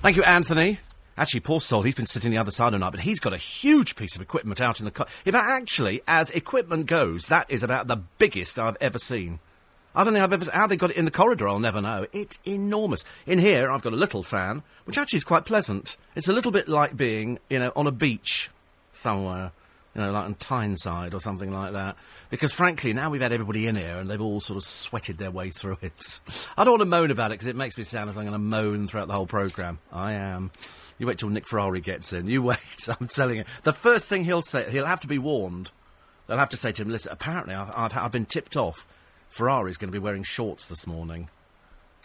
Thank you, Anthony. Actually, poor soul, he's been sitting the other side all night, but he's got a huge piece of equipment out in the car. In fact, actually, as equipment goes, that is about the biggest I've ever seen. I don't think I've ever how they got it in the corridor. I'll never know. It's enormous. In here, I've got a little fan, which actually is quite pleasant. It's a little bit like being, you know, on a beach somewhere, you know, like on Tyneside or something like that. Because frankly, now we've had everybody in here and they've all sort of sweated their way through it. I don't want to moan about it because it makes me sound as I'm going to moan throughout the whole programme. I am. You wait till Nick Ferrari gets in. You wait. I'm telling you. The first thing he'll say, he'll have to be warned. They'll have to say to him, listen, apparently I've, I've, I've been tipped off. Ferrari's going to be wearing shorts this morning.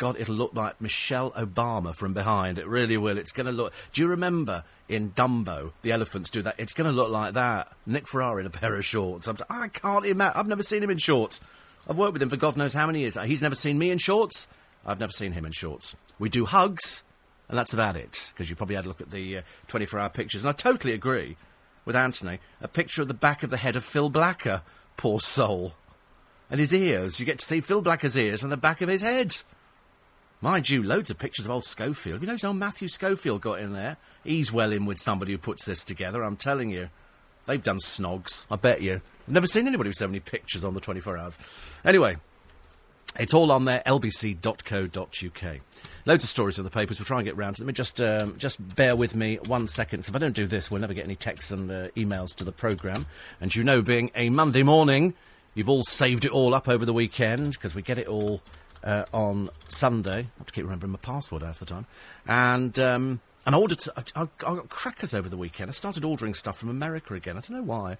God, it'll look like Michelle Obama from behind. It really will. It's going to look. Do you remember in Dumbo, the elephants do that? It's going to look like that. Nick Ferrari in a pair of shorts. I'm t- I can't imagine. I've never seen him in shorts. I've worked with him for God knows how many years. He's never seen me in shorts. I've never seen him in shorts. We do hugs, and that's about it. Because you probably had a look at the uh, 24 hour pictures. And I totally agree with Anthony. A picture of the back of the head of Phil Blacker. Poor soul. And his ears. You get to see Phil Blacker's ears and the back of his head. Mind you, loads of pictures of old Schofield. Have you noticed how Matthew Schofield got in there? He's well in with somebody who puts this together, I'm telling you. They've done snogs, I bet you. I've never seen anybody with so many pictures on the 24 hours. Anyway, it's all on there, lbc.co.uk. Loads of stories in the papers. We'll try and get round to them. Just, um, just bear with me one second. If I don't do this, we'll never get any texts and uh, emails to the programme. And you know, being a Monday morning, you've all saved it all up over the weekend because we get it all uh, on Sunday. I have to keep remembering my password half the time. And um, and I ordered. I, I, got crackers over the weekend. I started ordering stuff from America again. I don't know why.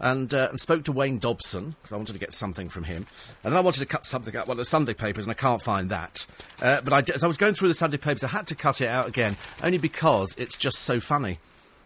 And, uh, and spoke to Wayne Dobson because I wanted to get something from him, and then I wanted to cut something out of the Sunday papers, and I can't find that. Uh, but I, as I was going through the Sunday papers, I had to cut it out again, only because it's just so funny.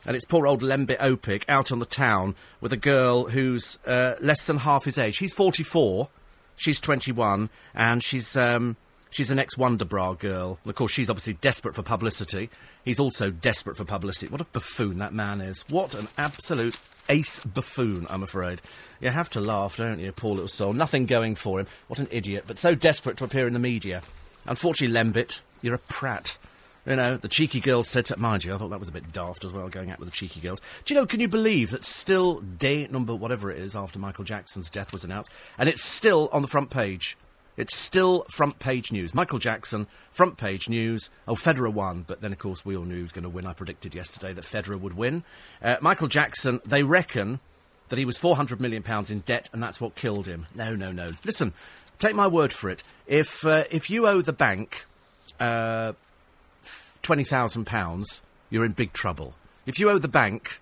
And it's poor old Lembit Opik out on the town with a girl who's uh, less than half his age. He's 44, she's 21, and she's um, she's an ex Wonder Bra girl. Of course, she's obviously desperate for publicity. He's also desperate for publicity. What a buffoon that man is! What an absolute ace buffoon, I'm afraid. You have to laugh, don't you, poor little soul? Nothing going for him. What an idiot! But so desperate to appear in the media. Unfortunately, Lembit, you're a prat. You know, the cheeky girls said mind you, I thought that was a bit daft as well, going out with the cheeky girls. Do you know, can you believe that still day number whatever it is after Michael Jackson's death was announced, and it's still on the front page? It's still front page news. Michael Jackson, front page news. Oh, Federer won, but then of course we all knew he was going to win. I predicted yesterday that Federer would win. Uh, Michael Jackson, they reckon that he was £400 million in debt and that's what killed him. No, no, no. Listen, take my word for it. If, uh, if you owe the bank uh, £20,000, you're in big trouble. If you owe the bank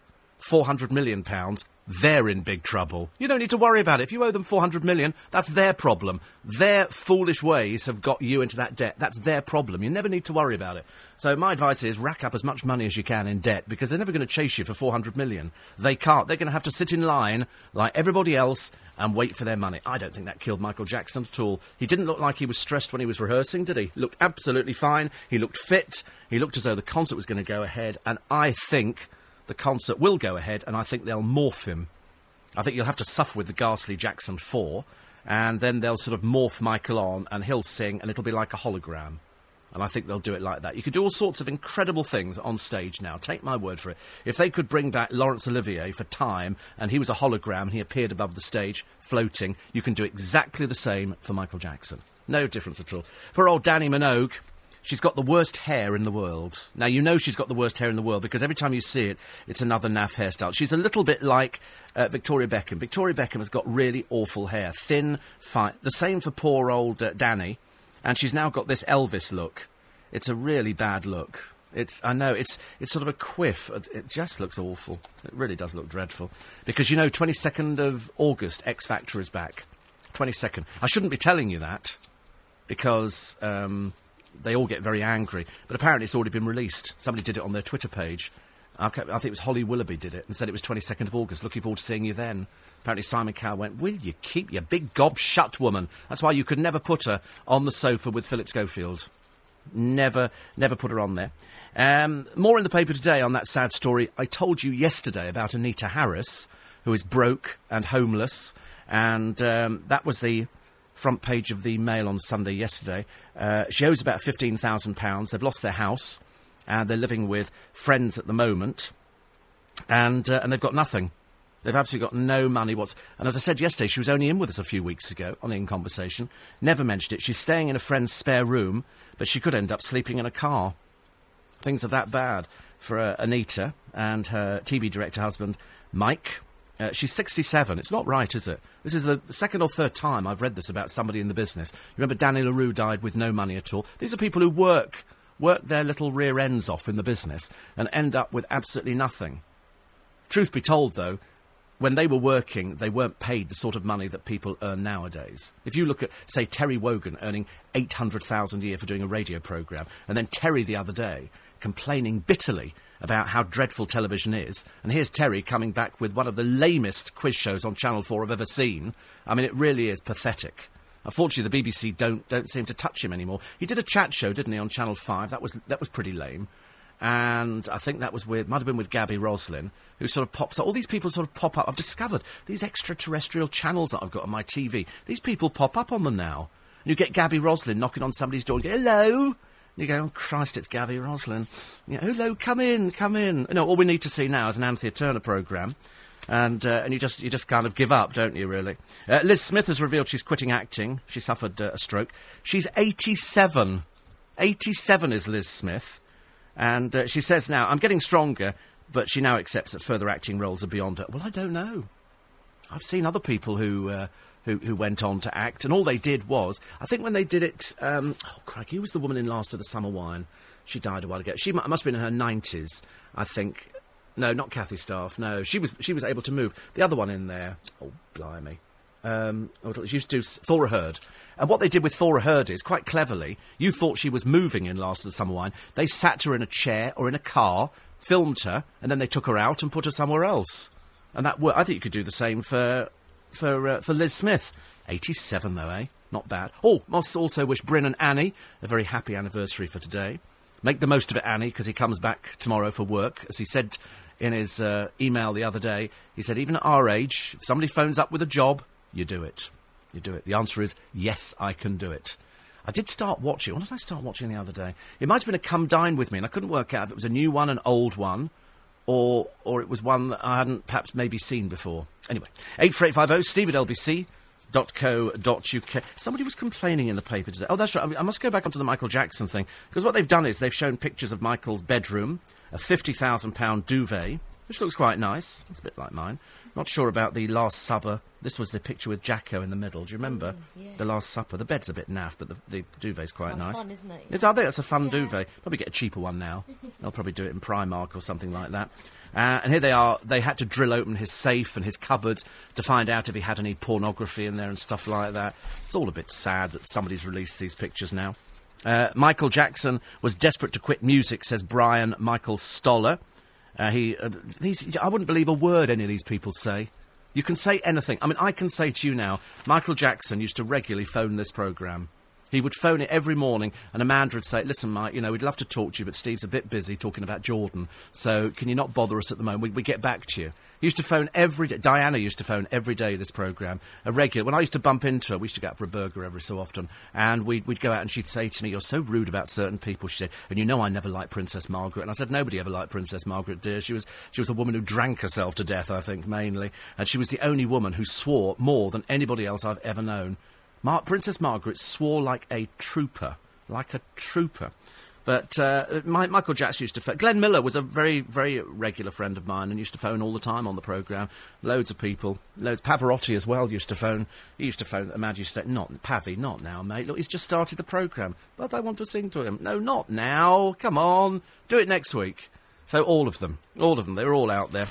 £400 million, they're in big trouble. You don't need to worry about it. If you owe them 400 million, that's their problem. Their foolish ways have got you into that debt. That's their problem. You never need to worry about it. So my advice is rack up as much money as you can in debt because they're never going to chase you for 400 million. They can't. They're going to have to sit in line like everybody else and wait for their money. I don't think that killed Michael Jackson at all. He didn't look like he was stressed when he was rehearsing, did he? He looked absolutely fine. He looked fit. He looked as though the concert was going to go ahead. And I think the concert will go ahead, and I think they'll morph him. I think you'll have to suffer with the ghastly Jackson 4, and then they'll sort of morph Michael on, and he'll sing, and it'll be like a hologram. And I think they'll do it like that. You could do all sorts of incredible things on stage now. Take my word for it. If they could bring back Laurence Olivier for time, and he was a hologram, and he appeared above the stage, floating, you can do exactly the same for Michael Jackson. No difference at all. For old Dannii Minogue, She's got the worst hair in the world. Now, you know she's got the worst hair in the world because every time you see it, it's another naff hairstyle. She's a little bit like uh, Victoria Beckham. Victoria Beckham has got really awful hair. Thin, fine. The same for poor old uh, Dannii. And she's now got this Elvis look. It's a really bad look. It's, I know, it's, it's sort of a quiff. It just looks awful. It really does look dreadful. Because, you know, 22nd of August, X Factor is back. 22nd. I shouldn't be telling you that because um, they all get very angry. But apparently it's already been released. Somebody did it on their Twitter page. I, think it was Holly Willoughby did it and said it was 22nd of August. Looking forward to seeing you then. Apparently Simon Cowell went, Will you keep your big gob shut, woman? That's why you could never put her on the sofa with Philip Schofield. Never, never put her on there. Um, more in the paper today on that sad story. I told you yesterday about Anita Harris, who is broke and homeless, and um, that was the front page of the Mail on Sunday yesterday. Uh, she owes about £15,000. They've lost their house. and they're living with friends at the moment, and uh, and they've got nothing. They've absolutely got no money. What's and as I said yesterday, she was only in with us a few weeks ago on In Conversation. Never mentioned it. She's staying in a friend's spare room, but she could end up sleeping in a car. Things are that bad for uh, Anita and her TV director husband Mike. Uh, she's 67. It's not right, is it? This is the second or third time I've read this about somebody in the business. You remember Danny LaRue died with no money at all. These are people who work work their little rear ends off in the business and end up with absolutely nothing. Truth be told, though, when they were working, they weren't paid the sort of money that people earn nowadays. If you look at, say, Terry Wogan earning 800,000 a year for doing a radio programme, and then Terry the other day complaining bitterly about how dreadful television is, and here's Terry coming back with one of the lamest quiz shows on Channel 4 I've ever seen. I mean, it really is pathetic. Unfortunately, the BBC don't, don't seem to touch him anymore. He did a chat show, didn't he, on Channel 5? That was, that was pretty lame and I think that was with, might have been with Gaby Roslin, who sort of pops up. All these people sort of pop up. I've discovered these extraterrestrial channels that I've got on my TV. These people pop up on them now. You get Gaby Roslin knocking on somebody's door and go, hello. You go, oh Christ, it's Gaby Roslin. You hello, come in, come in. No, all we need to see now is an Anthea Turner programme. And, uh, and you just you just kind of give up, don't you? Really. Uh, Liz Smith has revealed she's quitting acting. She suffered uh, a stroke. She's 87. 87 is Liz Smith. And uh, she says now, I'm getting stronger, but she now accepts that further acting roles are beyond her. Well, I don't know. I've seen other people who, uh, who, who went on to act, and all they did was, I think when they did it, um, oh, crikey, who was the woman in Last of the Summer Wine? She died a while ago. She must have been in her 90s, I think. No, not Kathy Staff. No, she was she was able to move. The other one in there, oh blimey, um, she used to do Thora Hird. And what they did with Thora Hird is, quite cleverly, you thought she was moving in Last of the Summer Wine. They sat her in a chair or in a car, filmed her, and then they took her out and put her somewhere else. And that. I think you could do the same for for uh, for Liz Smith. 87 though, eh? Not bad. Oh, must also wish Bryn and Annie a very happy anniversary for today. Make the most of it, Annie, because he comes back tomorrow for work. As he said in his uh, email the other day, he said, even at our age, if somebody phones up with a job, you do it. You do it. The answer is yes, I can do it. I did start watching. What did I start watching the other day? It might have been a Come Dine with Me, and I couldn't work out if it was a new one, an old one, or or it was one that I hadn't perhaps maybe seen before. Anyway, eight four eight five zero. Steve at LBC. .co.uk. Somebody was complaining in the paper today. Oh, that's right. I, mean, I must go back onto the Michael Jackson thing because what they've done is they've shown pictures of Michael's bedroom, a fifty thousand pound duvet, which looks quite nice. It's a bit like mine. Not sure about the Last Supper. This was the picture with Jacko in the middle. Do you remember Mm, yes. the Last Supper? The bed's a bit naff, but the, the duvet's quite quite nice. fun, isn't it? It's, I think it's a fun Yeah. duvet. Probably get a cheaper one now. They'll probably do it in Primark or something like that. Uh, and here they are. They had to drill open his safe and his cupboards to find out if he had any pornography in there and stuff like that. It's all a bit sad that somebody's released these pictures now. Uh, Michael Jackson was desperate to quit music, says Brian Michael Stoller. Uh, he, uh, he's, I wouldn't believe a word any of these people say. You can say anything. I mean, I can say to you now, Michael Jackson used to regularly phone this programme. He would phone it every morning, and Amanda would say, Listen, Mike, you know, we'd love to talk to you, but Steve's a bit busy talking about Jordan, so can you not bother us at the moment? We, we get back to you. He used to phone every day. Diana used to phone every day this programme, a regular. When I used to bump into her, we used to go out for a burger every so often, and we'd, we'd go out and she'd say to me, You're so rude about certain people, she said, and you know I never liked Princess Margaret. And I said, Nobody ever liked Princess Margaret, dear. She was, she was a woman who drank herself to death, I think, mainly, and she was the only woman who swore more than anybody else I've ever known. Mar- Princess Margaret swore like a trooper, like a trooper. But uh, my, Michael Jackson used to phone. Glenn Miller was a very, very regular friend of mine and used to phone all the time on the programme. Loads of people. Loads. Pavarotti as well used to phone. He used to phone. Imagine you say, not Pavi, not now, mate. Look, he's just started the programme. But I want to sing to him. No, not now. Come on. Do it next week. So all of them. All of them. They were all out there.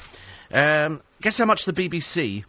Um, guess how much the BBC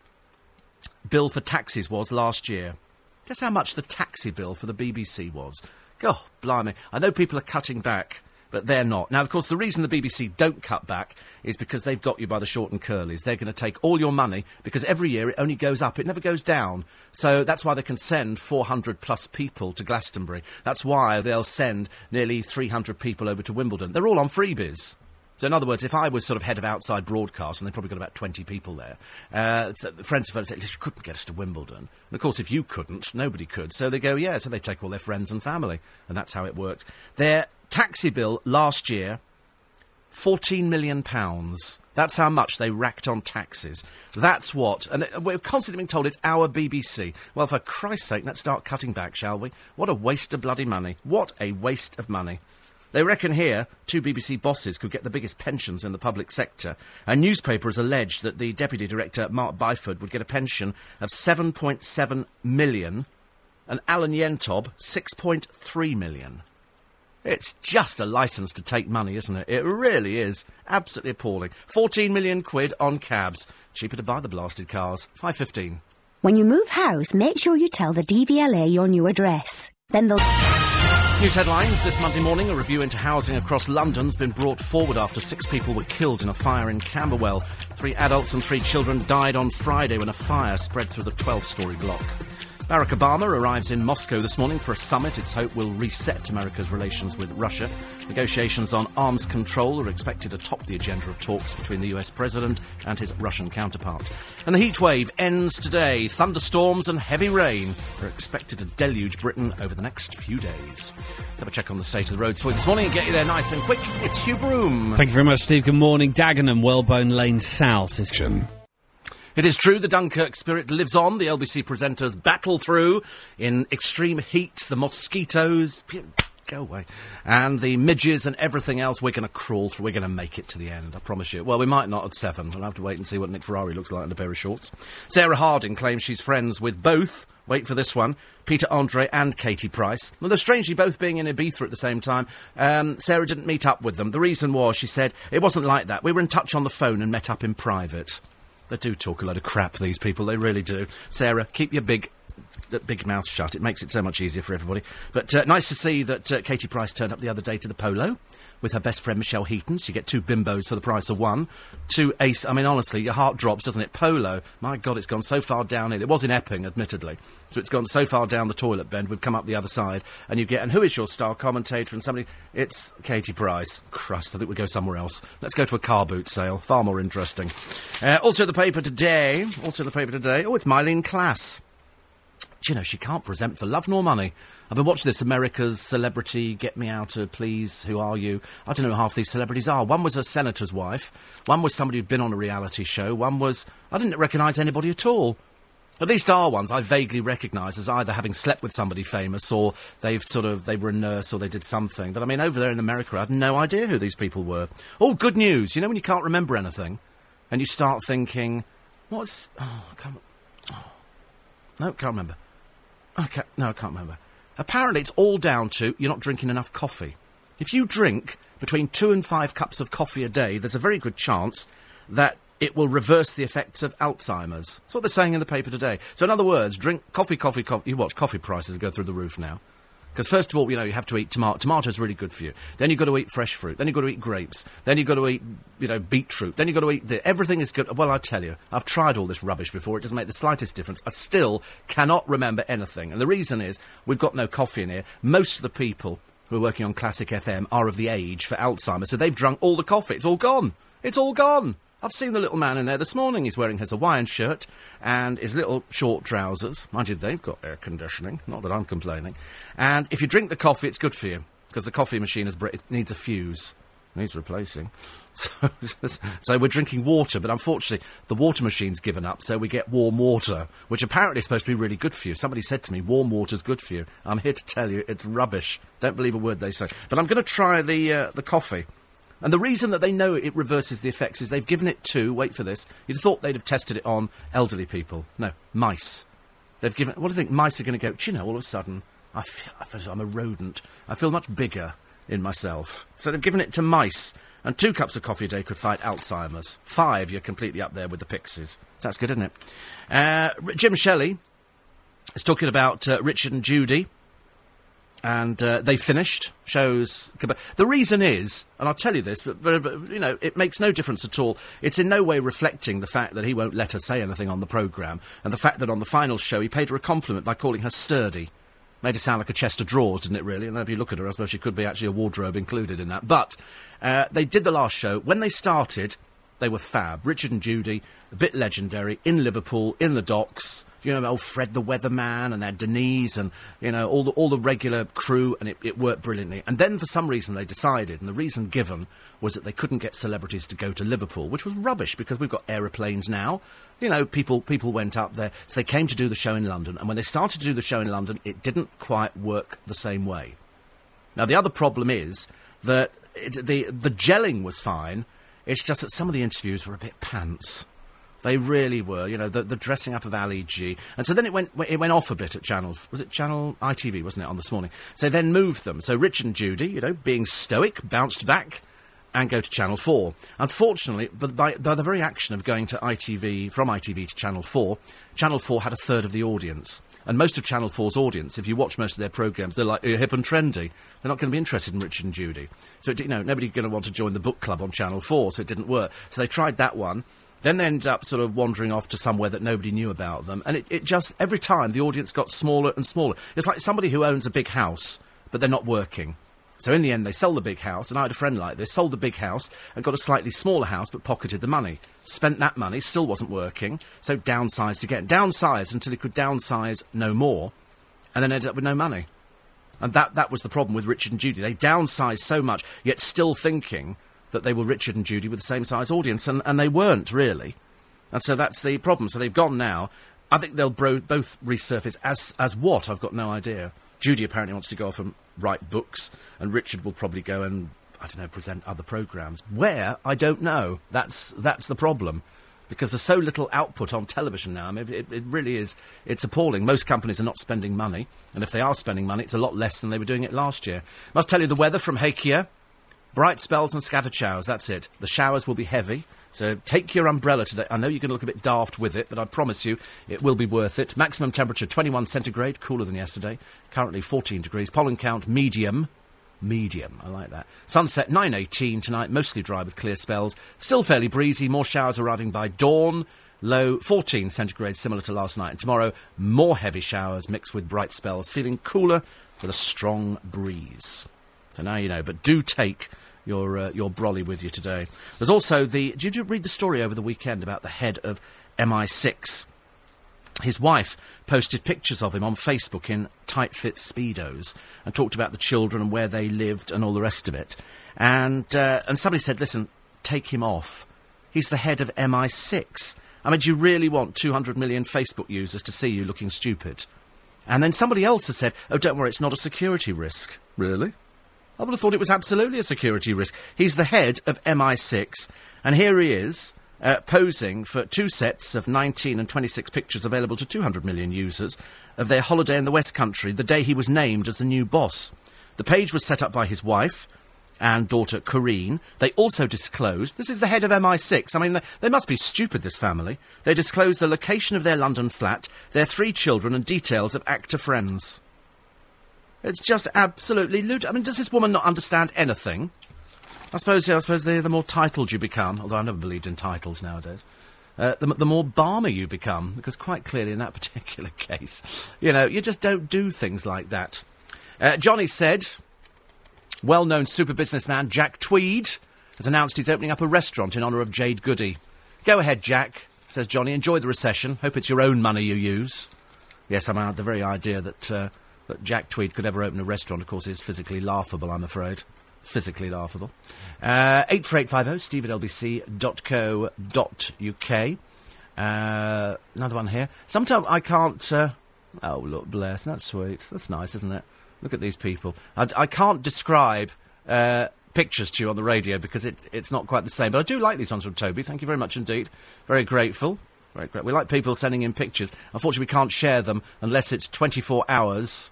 bill for taxis was last year? Guess how much the taxi bill for the BBC was? God, blimey. I know people are cutting back, but they're not. Now, of course, the reason the BBC don't cut back is because they've got you by the short and curlies. They're going to take all your money because every year it only goes up, it never goes down. So that's why they can send 400 plus people to Glastonbury. That's why they'll send nearly 300 people over to Wimbledon. They're all on freebies. So, in other words, if I was sort of head of outside broadcast, and they've probably got about 20 people there, uh, friends of said, you couldn't get us to Wimbledon. And of course, if you couldn't, nobody could. So they go, yeah, so they take all their friends and family. And that's how it works. Their taxi bill last year 14 million pounds. That's how much they racked on taxes. That's what. And we're constantly being told it's our BBC. Well, for Christ's sake, let's start cutting back, shall we? What a waste of bloody money. What a waste of money. They reckon here two BBC bosses could get the biggest pensions in the public sector. A newspaper has alleged that the deputy director, Mark Byford, would get a pension of 7.7 million and Alan Yentob 6.3 million. It's just a license to take money, isn't it? It really is. Absolutely appalling. 14 million quid on cabs. Cheaper to buy the blasted cars. 515. When you move house, make sure you tell the DVLA your new address. Then they'll. News headlines this Monday morning. A review into housing across London has been brought forward after six people were killed in a fire in Camberwell. Three adults and three children died on Friday when a fire spread through the 12 story block. Barack Obama arrives in Moscow this morning for a summit it's hoped will reset America's relations with Russia. Negotiations on arms control are expected to top the agenda of talks between the US president and his Russian counterpart. And the heat wave ends today. Thunderstorms and heavy rain are expected to deluge Britain over the next few days. Let's have a check on the state of the roads for you this morning and get you there nice and quick. It's Hugh Broom. Thank you very much, Steve. Good morning. Dagenham, Whalebone Lane South is. It is true the Dunkirk spirit lives on. The LBC presenters battle through in extreme heat, the mosquitoes. Go away. And the midges and everything else, we're going to crawl through. We're going to make it to the end, I promise you. Well, we might not at seven. We'll have to wait and see what Nick Ferrari looks like in a pair of shorts. Sarah Harding claims she's friends with both. Wait for this one. Peter Andre and Katie Price. Although strangely both being in Ibiza at the same time, um, Sarah didn't meet up with them. The reason was, she said, it wasn't like that. We were in touch on the phone and met up in private. They do talk a lot of crap, these people. They really do. Sarah, keep your big big mouth shut. It makes it so much easier for everybody. But uh, nice to see that uh, Katie Price turned up the other day to the polo with her best friend Michelle Heaton. So You get two bimbos for the price of one. Two ace. I mean, honestly, your heart drops, doesn't it? Polo. My God, it's gone so far down it. It was in Epping, admittedly. So it's gone so far down the toilet bend. We've come up the other side, and you get. And who is your star commentator? And somebody. It's Katie Price. Christ, I think we go somewhere else. Let's go to a car boot sale. Far more interesting. Uh, also, the paper today. Also, the paper today. Oh, it's Myleene Klass. Do you know she can't present for love nor money? I've been watching this America's Celebrity Get Me Out of Please, Who Are You? I don't know who half these celebrities are. One was a senator's wife, one was somebody who'd been on a reality show, one was. I didn't recognise anybody at all. At least our ones I vaguely recognise as either having slept with somebody famous or they've sort of they were a nurse or they did something. But I mean over there in America I had no idea who these people were. Oh, good news. You know when you can't remember anything and you start thinking, what's oh, I can't oh, no, can't remember. Okay, no, I can't remember. Apparently, it's all down to you're not drinking enough coffee. If you drink between two and five cups of coffee a day, there's a very good chance that it will reverse the effects of Alzheimer's. That's what they're saying in the paper today. So, in other words, drink coffee, coffee, coffee. You watch coffee prices go through the roof now. Because first of all, you know, you have to eat tomato. Tomato's really good for you. Then you've got to eat fresh fruit. Then you've got to eat grapes. Then you've got to eat, you know, beetroot. Then you've got to eat... The, everything is good. Well, I tell you, I've tried all this rubbish before. It doesn't make the slightest difference. I still cannot remember anything. And the reason is, we've got no coffee in here. Most of the people who are working on Classic FM are of the age for Alzheimer's, so they've drunk all the coffee. It's all gone. It's all gone. I've seen the little man in there this morning. He's wearing his Hawaiian shirt and his little short trousers. Mind you, they've got air conditioning. Not that I'm complaining. And if you drink the coffee, it's good for you because the coffee machine is, it needs a fuse. Needs replacing. So, so we're drinking water, but unfortunately the water machine's given up, so we get warm water, which apparently is supposed to be really good for you. Somebody said to me, warm water's good for you. I'm here to tell you, it's rubbish. Don't believe a word they say. But I'm going to try the, uh, the coffee. And the reason that they know it reverses the effects is they've given it to, wait for this, you'd have thought they'd have tested it on elderly people. No, mice. They've given, what do you think mice are going to go, do you know, all of a sudden, I feel, I feel I'm a rodent. I feel much bigger in myself. So they've given it to mice. And two cups of coffee a day could fight Alzheimer's. Five, you're completely up there with the pixies. So that's good, isn't it? Uh, Jim Shelley is talking about uh, Richard and Judy and uh, they finished shows. The reason is, and I'll tell you this, but, but, you know, it makes no difference at all. It's in no way reflecting the fact that he won't let her say anything on the programme, and the fact that on the final show he paid her a compliment by calling her sturdy. Made it sound like a chest of drawers, didn't it, really? And if you look at her, I suppose she could be actually a wardrobe included in that. But uh, they did the last show. When they started, they were fab. Richard and Judy, a bit legendary, in Liverpool, in the docks. You know, old Fred the Weatherman and their Denise and, you know, all the, all the regular crew, and it, it worked brilliantly. And then for some reason they decided, and the reason given was that they couldn't get celebrities to go to Liverpool, which was rubbish because we've got aeroplanes now. You know, people, people went up there. So they came to do the show in London. And when they started to do the show in London, it didn't quite work the same way. Now, the other problem is that it, the, the gelling was fine. It's just that some of the interviews were a bit pants. They really were, you know, the, the dressing up of Ali G. And so then it went, it went off a bit at Channel, was it Channel ITV, wasn't it, on this morning? So then moved them. So Rich and Judy, you know, being stoic, bounced back and go to Channel 4. Unfortunately, by, by the very action of going to ITV, from ITV to Channel 4, Channel 4 had a third of the audience. And most of Channel 4's audience, if you watch most of their programmes, they're like you're hip and trendy. They're not going to be interested in Richard and Judy. So, it, you know, nobody's going to want to join the book club on Channel 4, so it didn't work. So they tried that one. Then they end up sort of wandering off to somewhere that nobody knew about them. And it, it just, every time, the audience got smaller and smaller. It's like somebody who owns a big house, but they're not working. So in the end, they sell the big house, and I had a friend like this, sold the big house and got a slightly smaller house, but pocketed the money. Spent that money, still wasn't working, so downsized again. Downsized until he could downsize no more, and then ended up with no money. And that, that was the problem with Richard and Judy. They downsized so much, yet still thinking that they were Richard and Judy with the same size audience, and, and they weren't really. And so that's the problem. So they've gone now. I think they'll bro- both resurface as as what? I've got no idea. Judy apparently wants to go off and write books, and Richard will probably go and I don't know present other programs. Where I don't know. That's that's the problem. Because there's so little output on television now. I mean, it, it really is. It's appalling. Most companies are not spending money, and if they are spending money, it's a lot less than they were doing it last year. I Must tell you the weather from Hakea. Bright spells and scattered showers, that's it. The showers will be heavy, so take your umbrella today. I know you're going to look a bit daft with it, but I promise you it will be worth it. Maximum temperature 21 centigrade, cooler than yesterday. Currently 14 degrees. Pollen count medium. Medium, I like that. Sunset 9.18 tonight, mostly dry with clear spells. Still fairly breezy, more showers arriving by dawn. Low 14 centigrade, similar to last night. And tomorrow, more heavy showers mixed with bright spells, feeling cooler with a strong breeze. So now you know, but do take your uh, your brolly with you today. There's also the. Did you read the story over the weekend about the head of MI6? His wife posted pictures of him on Facebook in tight fit speedos and talked about the children and where they lived and all the rest of it. And uh, and somebody said, "Listen, take him off. He's the head of MI6. I mean, do you really want 200 million Facebook users to see you looking stupid?" And then somebody else has said, "Oh, don't worry, it's not a security risk." Really? I would have thought it was absolutely a security risk. He's the head of MI6, and here he is, uh, posing for two sets of 19 and 26 pictures available to 200 million users of their holiday in the West Country the day he was named as the new boss. The page was set up by his wife and daughter Corinne. They also disclosed this is the head of MI6. I mean, they, they must be stupid, this family. They disclosed the location of their London flat, their three children, and details of actor friends. It's just absolutely ludicrous. I mean, does this woman not understand anything? I suppose, yeah, I suppose the, the more titled you become, although I never believed in titles nowadays, uh, the, the more balmy you become, because quite clearly in that particular case, you know, you just don't do things like that. Uh, Johnny said, well known super businessman Jack Tweed has announced he's opening up a restaurant in honour of Jade Goody. Go ahead, Jack, says Johnny. Enjoy the recession. Hope it's your own money you use. Yes, I mean, the very idea that. Uh, that Jack Tweed could ever open a restaurant, of course, is physically laughable, I'm afraid. Physically laughable. Uh, 84850 steve at lbc.co.uk. Uh, another one here. Sometimes I can't. Uh, oh, look, bless. That's sweet. That's nice, isn't it? Look at these people. I, I can't describe uh, pictures to you on the radio because it, it's not quite the same. But I do like these ones from Toby. Thank you very much indeed. Very grateful. Very great. We like people sending in pictures. Unfortunately, we can't share them unless it's 24 hours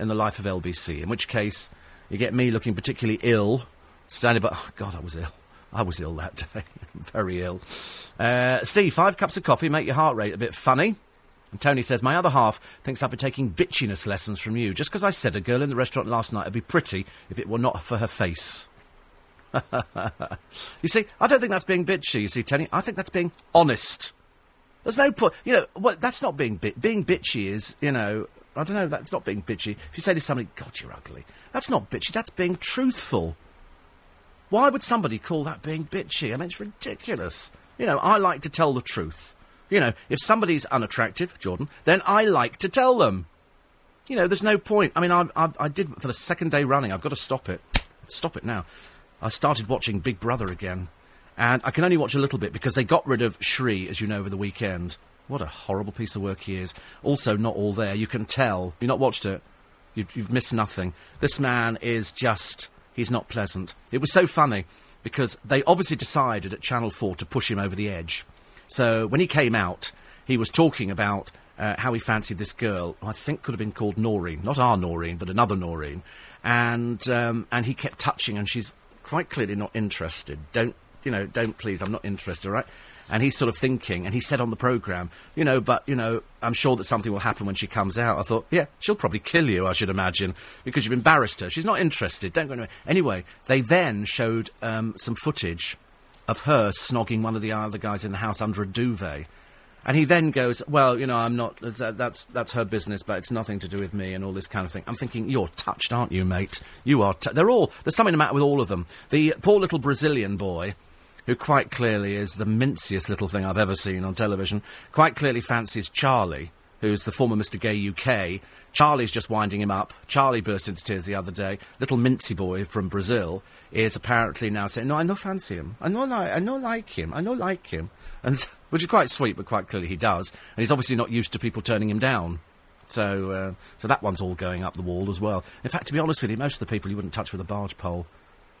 in the life of LBC, in which case you get me looking particularly ill, standing but Oh, God, I was ill. I was ill that day. Very ill. Uh, Steve, five cups of coffee make your heart rate a bit funny. And Tony says, My other half thinks I've been taking bitchiness lessons from you, just because I said a girl in the restaurant last night would be pretty if it were not for her face. you see, I don't think that's being bitchy, you see, Tony. I think that's being honest. There's no point, you know, well, that's not being bit. Being bitchy is, you know, I don't know, that's not being bitchy. If you say to somebody, God, you're ugly, that's not bitchy, that's being truthful. Why would somebody call that being bitchy? I mean, it's ridiculous. You know, I like to tell the truth. You know, if somebody's unattractive, Jordan, then I like to tell them. You know, there's no point. I mean, I, I, I did for the second day running. I've got to stop it. Stop it now. I started watching Big Brother again. And I can only watch a little bit because they got rid of Sree, as you know, over the weekend. What a horrible piece of work he is. Also, not all there. You can tell. You've not watched it. You've, you've missed nothing. This man is just. He's not pleasant. It was so funny because they obviously decided at Channel 4 to push him over the edge. So when he came out, he was talking about uh, how he fancied this girl, I think could have been called Noirin. Not our Noreen, but another Noirin. And, um, and he kept touching, and she's quite clearly not interested. Don't, you know, don't please, I'm not interested, all right? And he's sort of thinking, and he said on the programme, you know, but, you know, I'm sure that something will happen when she comes out. I thought, yeah, she'll probably kill you, I should imagine, because you've embarrassed her. She's not interested. Don't go anywhere. Anyway, they then showed um, some footage of her snogging one of the other guys in the house under a duvet. And he then goes, "Well, you know, I'm not. That's that's her business, but it's nothing to do with me, and all this kind of thing." I'm thinking, "You're touched, aren't you, mate? You are. T- they're all. There's something the matter with all of them. The poor little Brazilian boy, who quite clearly is the minciest little thing I've ever seen on television, quite clearly fancies Charlie, who's the former Mr. Gay UK. Charlie's just winding him up. Charlie burst into tears the other day. Little mincy boy from Brazil is apparently now saying, "No, I no fancy him. I no like. I no like him. I no like him." And which is quite sweet, but quite clearly he does. And he's obviously not used to people turning him down. So, uh, so that one's all going up the wall as well. In fact, to be honest with you, most of the people you wouldn't touch with a barge pole.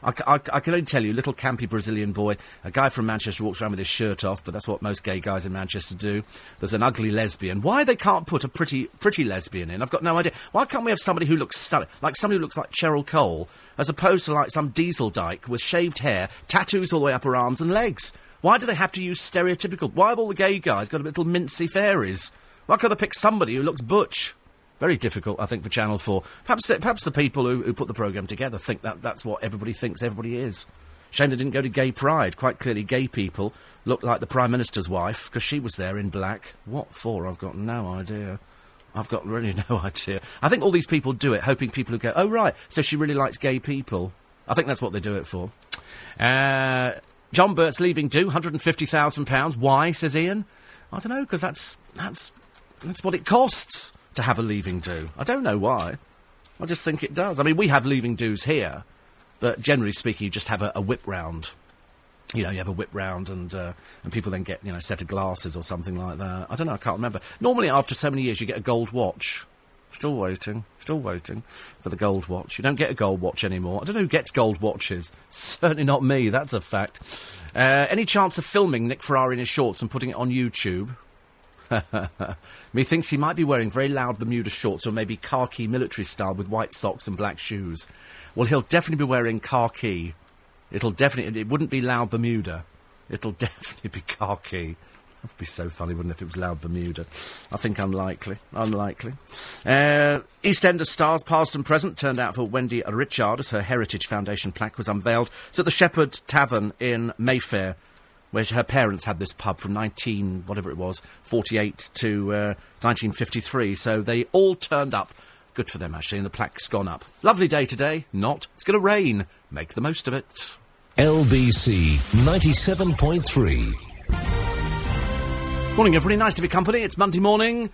I, I I can only tell you, little campy Brazilian boy, a guy from Manchester walks around with his shirt off, but that's what most gay guys in Manchester do. There's an ugly lesbian. Why they can't put a pretty, pretty lesbian in? I've got no idea. Why can't we have somebody who looks stunning, like somebody who looks like Cheryl Cole, as opposed to like some diesel dyke with shaved hair, tattoos all the way up her arms and legs? Why do they have to use stereotypical? Why have all the gay guys got a little mincy fairies? Why can't they pick somebody who looks butch? Very difficult, I think, for Channel 4. Perhaps the, perhaps the people who, who put the programme together think that that's what everybody thinks everybody is. Shame they didn't go to Gay Pride. Quite clearly, gay people look like the Prime Minister's wife, because she was there in black. What for? I've got no idea. I've got really no idea. I think all these people do it, hoping people who go, oh, right, so she really likes gay people. I think that's what they do it for. Uh, John Birt's leaving due, £150,000. Why, says Ian? I don't know, because that's, that's, that's what it costs to have a leaving do. I don't know why. I just think it does. I mean, we have leaving dues here, but generally speaking, you just have a, a whip round. You know, you have a whip round, and uh, and people then get you know a set of glasses or something like that. I don't know. I can't remember. Normally, after so many years, you get a gold watch. Still waiting. Still waiting for the gold watch. You don't get a gold watch anymore. I don't know who gets gold watches. Certainly not me. That's a fact. Uh, any chance of filming Nick Ferrari in his shorts and putting it on YouTube? Methinks he might be wearing very loud Bermuda shorts or maybe khaki military style with white socks and black shoes. Well, he'll definitely be wearing khaki. It'll definitely. It wouldn't be loud Bermuda. It'll definitely be khaki. That would be so funny, wouldn't it, if it was loud Bermuda? I think unlikely. Unlikely. Uh, EastEnders stars, past and present, turned out for Wendy Richard as her Heritage Foundation plaque was unveiled. At the Shepherd Tavern in Mayfair where her parents had this pub from 19, whatever it was, 48 to uh, 1953. So they all turned up. Good for them, actually, and the plaque's gone up. Lovely day today. Not. It's going to rain. Make the most of it. LBC 97.3. Morning, everybody. Nice to be company. It's Monday morning,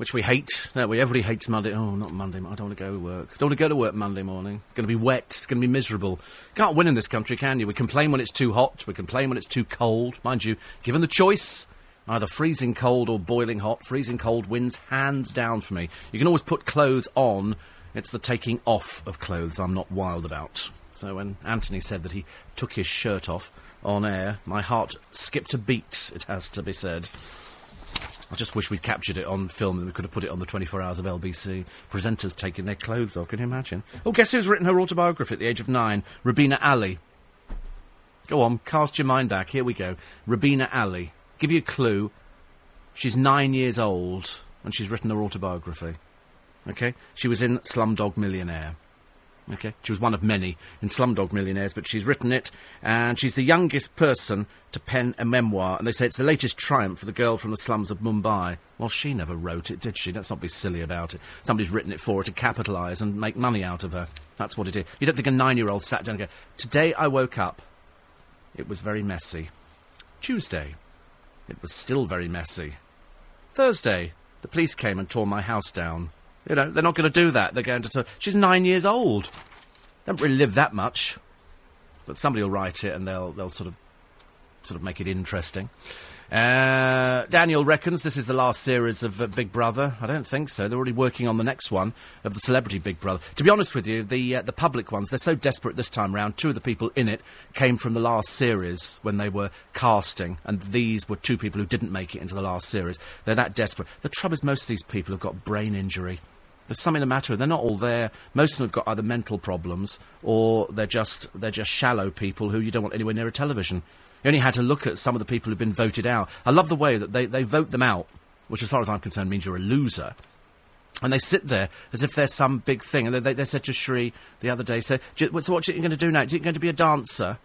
which we hate. No, we everybody hates Monday. Oh, not Monday. I don't want to go to work. Don't want to go to work Monday morning. It's going to be wet. It's going to be miserable. Can't win in this country, can you? We complain when it's too hot. We complain when it's too cold. Mind you, given the choice, either freezing cold or boiling hot, freezing cold wins hands down for me. You can always put clothes on. It's the taking off of clothes I'm not wild about. So when Anthony said that he took his shirt off on air, my heart skipped a beat, it has to be said. I just wish we'd captured it on film and we could have put it on the 24 hours of LBC. Presenters taking their clothes off, can you imagine? Oh, guess who's written her autobiography at the age of nine? Rubina Ali. Go on, cast your mind back. Here we go. Rubina Ali. Give you a clue. She's nine years old and she's written her autobiography. Okay? She was in Slumdog Millionaire. Okay, she was one of many in Slumdog Millionaires, but she's written it, and she's the youngest person to pen a memoir. And they say it's the latest triumph for the girl from the slums of Mumbai. Well, she never wrote it, did she? Let's not be silly about it. Somebody's written it for her to capitalise and make money out of her. That's what it is. You don't think a nine-year-old sat down and go, "Today I woke up. It was very messy." Tuesday, it was still very messy. Thursday, the police came and tore my house down. You know, they're not going to do that. They're going to. say, She's nine years old. Don't really live that much. But somebody will write it and they'll they'll sort of sort of make it interesting. Uh, Daniel reckons this is the last series of uh, Big Brother. I don't think so. They're already working on the next one of the Celebrity Big Brother. To be honest with you, the uh, the public ones they're so desperate this time round. Two of the people in it came from the last series when they were casting, and these were two people who didn't make it into the last series. They're that desperate. The trouble is, most of these people have got brain injury. There's something the matter. They're not all there. Most of them have got either mental problems or they're just they're just shallow people who you don't want anywhere near a television. You only had to look at some of the people who've been voted out. I love the way that they, they vote them out, which, as far as I'm concerned, means you're a loser. And they sit there as if they're some big thing. And they, they, they said to Sree the other day, so, "Do you- so what are you going to do now? Are you going to be a dancer?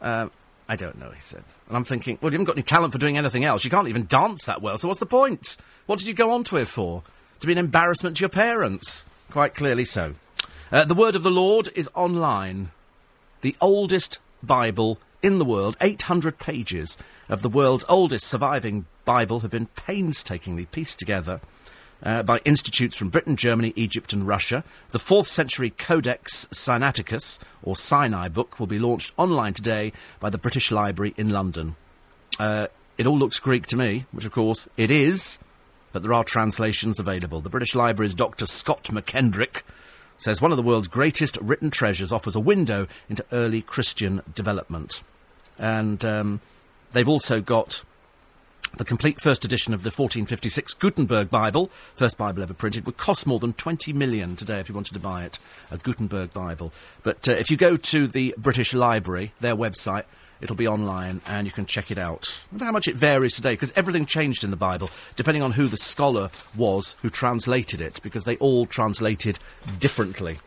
Uh, I don't know, he said. And I'm thinking, well, you haven't got any talent for doing anything else. You can't even dance that well, so what's the point? What did you go on to it for? To be an embarrassment to your parents? Quite clearly so. Uh, the Word of the Lord is online the oldest Bible in the world. 800 pages of the world's oldest surviving Bible have been painstakingly pieced together uh, by institutes from Britain, Germany, Egypt, and Russia. The 4th century Codex Sinaiticus, or Sinai book, will be launched online today by the British Library in London. Uh, it all looks Greek to me, which of course it is, but there are translations available. The British Library's Dr. Scot McKendrick says one of the world's greatest written treasures offers a window into early Christian development. And um, they've also got the complete first edition of the 1456 Gutenberg Bible, first Bible ever printed, would cost more than 20 million today if you wanted to buy it, a Gutenberg Bible. But uh, if you go to the British Library, their website, it'll be online and you can check it out. I wonder how much it varies today, because everything changed in the Bible, depending on who the scholar was who translated it, because they all translated differently.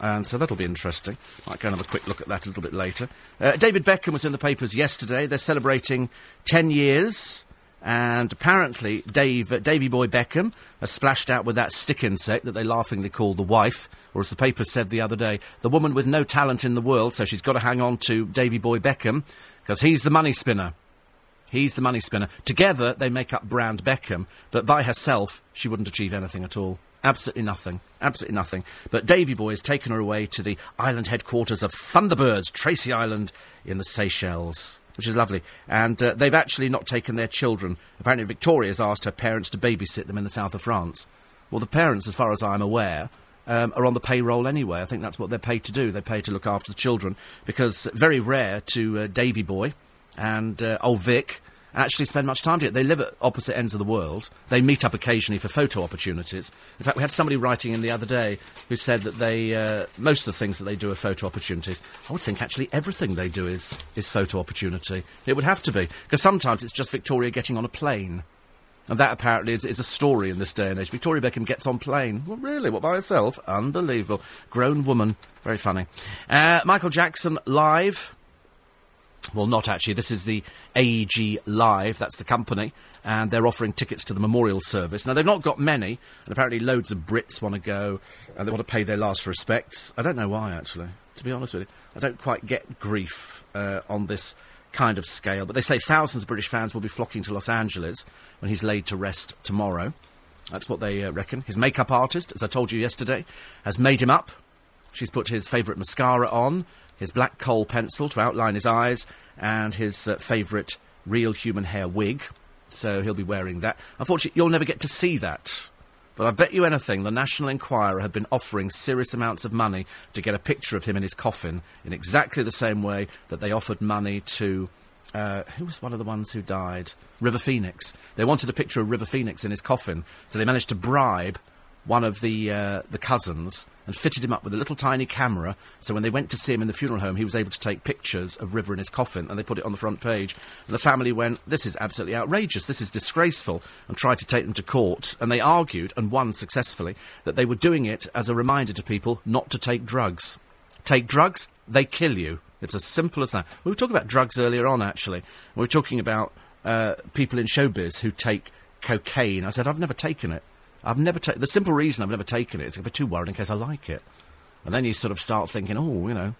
And so that'll be interesting. Might go and have a quick look at that a little bit later. Uh, David Beckham was in the papers yesterday. They're celebrating 10 years. And apparently, Dave, uh, Boy Beckham has splashed out with that stick insect that they laughingly call the wife, or as the paper said the other day, the woman with no talent in the world, so she's got to hang on to Davy Boy Beckham, because he's the money spinner. He's the money spinner. Together, they make up Brand Beckham, but by herself, she wouldn't achieve anything at all. Absolutely nothing. Absolutely nothing. But Davy Boy has taken her away to the island headquarters of Thunderbirds, Tracy Island, in the Seychelles, which is lovely. And uh, they've actually not taken their children. Apparently, Victoria's asked her parents to babysit them in the south of France. Well, the parents, as far as I'm aware, um, are on the payroll anyway. I think that's what they're paid to do. They pay to look after the children because very rare to uh, Davy Boy and uh, old Vic actually spend much time together. They live at opposite ends of the world. They meet up occasionally for photo opportunities. In fact, we had somebody writing in the other day who said that they uh, most of the things that they do are photo opportunities. I would think actually everything they do is is photo opportunity. It would have to be because sometimes it's just Victoria getting on a plane. And that apparently is, is a story in this day and age. Victoria Beckham gets on plane. Well, really? What, by herself? Unbelievable. Grown woman. Very funny. Uh, Michael Jackson live. Well, not actually. This is the AEG Live. That's the company. And they're offering tickets to the memorial service. Now, they've not got many. And apparently loads of Brits want to go. And they want to pay their last respects. I don't know why, actually. To be honest with you. I don't quite get grief uh, on this kind of scale. But they say thousands of British fans will be flocking to Los Angeles when he's laid to rest tomorrow. That's what they uh, reckon. His makeup artist, as I told you yesterday, has made him up. She's put his favourite mascara on, his black kohl pencil to outline his eyes, and his uh, favourite real human hair wig. So he'll be wearing that. Unfortunately, you'll never get to see that. But I bet you anything, the National Enquirer had been offering serious amounts of money to get a picture of him in his coffin in exactly the same way that they offered money to. Uh, who was one of the ones who died? River Phoenix. They wanted a picture of River Phoenix in his coffin, so they managed to bribe one of the uh, the cousins and fitted him up with a little tiny camera. So when they went to see him in the funeral home, he was able to take pictures of River in his coffin, and they put it on the front page. And the family went, "This is absolutely outrageous. This is disgraceful," and tried to take them to court. And they argued and won successfully that they were doing it as a reminder to people not to take drugs. Take drugs, they kill you. It's as simple as that. We were talking about drugs earlier on, actually. We were talking about uh, people in showbiz who take cocaine. I said, I've never taken it. I've never taken. The simple reason I've never taken it is be too worried in case I like it. And then you sort of start thinking, oh, you know,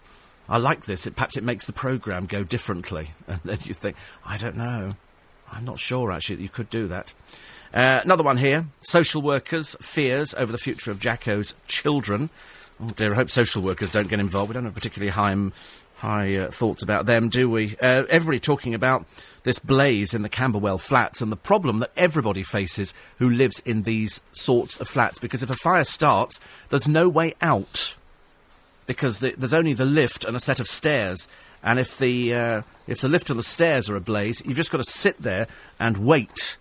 I like this. It, perhaps it makes the programme go differently. And then you think, I don't know. I'm not sure, actually, that you could do that. Uh, another one here. Social workers' fears over the future of Jacko's children. Oh dear, I hope social workers don't get involved. We don't have particularly high, high uh, thoughts about them, do we? Uh, everybody talking about this blaze in the Camberwell flats and the problem that everybody faces who lives in these sorts of flats. Because if a fire starts, there's no way out. Because the, there's only the lift and a set of stairs. And if the, uh, if the lift and the stairs are ablaze, you've just got to sit there and wait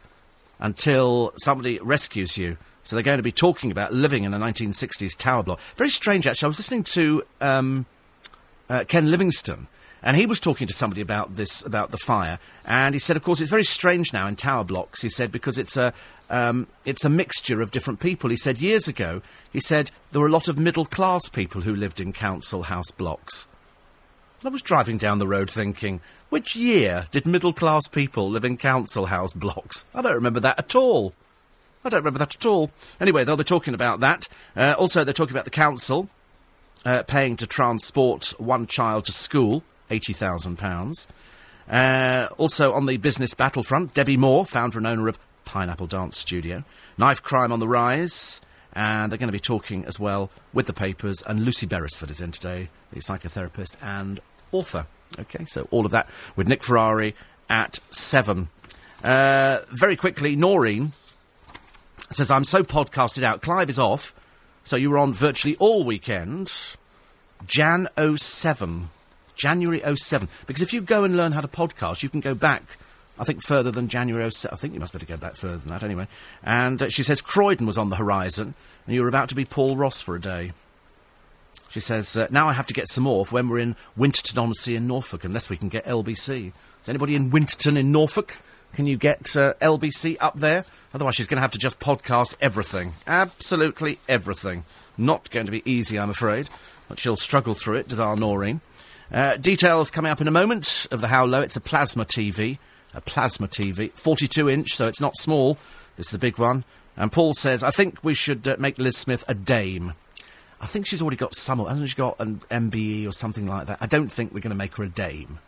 until somebody rescues you. So they're going to be talking about living in a 1960s tower block. Very strange, actually. I was listening to um, uh, Ken Livingstone, and he was talking to somebody about this, about the fire, and he said, of course, it's very strange now in tower blocks. He said because it's a, um, it's a mixture of different people. He said years ago, he said there were a lot of middle class people who lived in council house blocks. I was driving down the road thinking, which year did middle class people live in council house blocks? I don't remember that at all. I don't remember that at all. Anyway, they'll be talking about that. Uh, also, they're talking about the council uh, paying to transport one child to school, £80,000. Uh, also, on the business battlefront, Debbie Moore, founder and owner of Pineapple Dance Studio. Knife crime on the rise. And they're going to be talking as well with the papers. And Lucy Beresford is in today, the psychotherapist and author. Okay, so all of that with Nick Ferrari at 7. Uh, very quickly, Noirin says, I'm so podcasted out. Clive is off, so you were on virtually all weekend. Jan 07. January 07. Because if you go and learn how to podcast, you can go back, I think, further than January 07. I think you must better go back further than that anyway. And uh, she says, Croydon was on the horizon, and you were about to be Paul Ross for a day. She says, uh, now I have to get some more for when we're in Winterton-on-Sea in Norfolk, unless we can get LBC. Is anybody in Winterton in Norfolk? Can you get uh, LBC up there? Otherwise, she's going to have to just podcast everything. Absolutely everything. Not going to be easy, I'm afraid. But she'll struggle through it, does our Noirin. Uh, details coming up in a moment of the How Low. It's a plasma TV. A plasma TV. 42 inch, so it's not small. This is a big one. And Paul says, I think we should uh, make Liz Smith a dame. I think she's already got some, hasn't she got an MBE or something like that? I don't think we're going to make her a dame.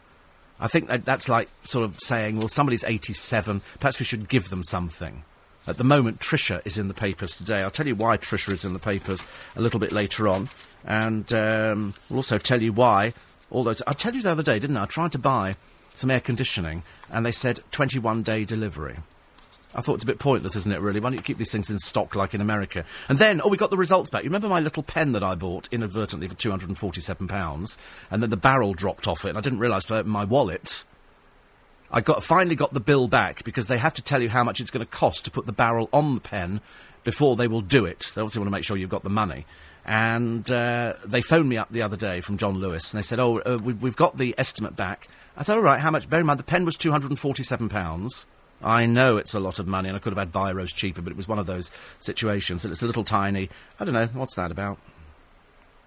I think that that's like sort of saying, well, somebody's 87, perhaps we should give them something. At the moment, Trisha is in the papers today. I'll tell you why Trisha is in the papers a little bit later on. And um, we'll also tell you why all those. I told you the other day, didn't I? I tried to buy some air conditioning, and they said 21 day delivery. I thought it's a bit pointless, isn't it, really? Why don't you keep these things in stock like in America? And then, oh, we got the results back. You remember my little pen that I bought inadvertently for £247? And then the barrel dropped off it, and I didn't realise to open my wallet. I got, finally got the bill back because they have to tell you how much it's going to cost to put the barrel on the pen before they will do it. They obviously want to make sure you've got the money. And uh, they phoned me up the other day from John Lewis, and they said, oh, uh, we, we've got the estimate back. I said, all right, how much? Bear in mind, the pen was £247. I know it's a lot of money, and I could have had biros cheaper, but it was one of those situations. that it's a little tiny. I don't know what's that about.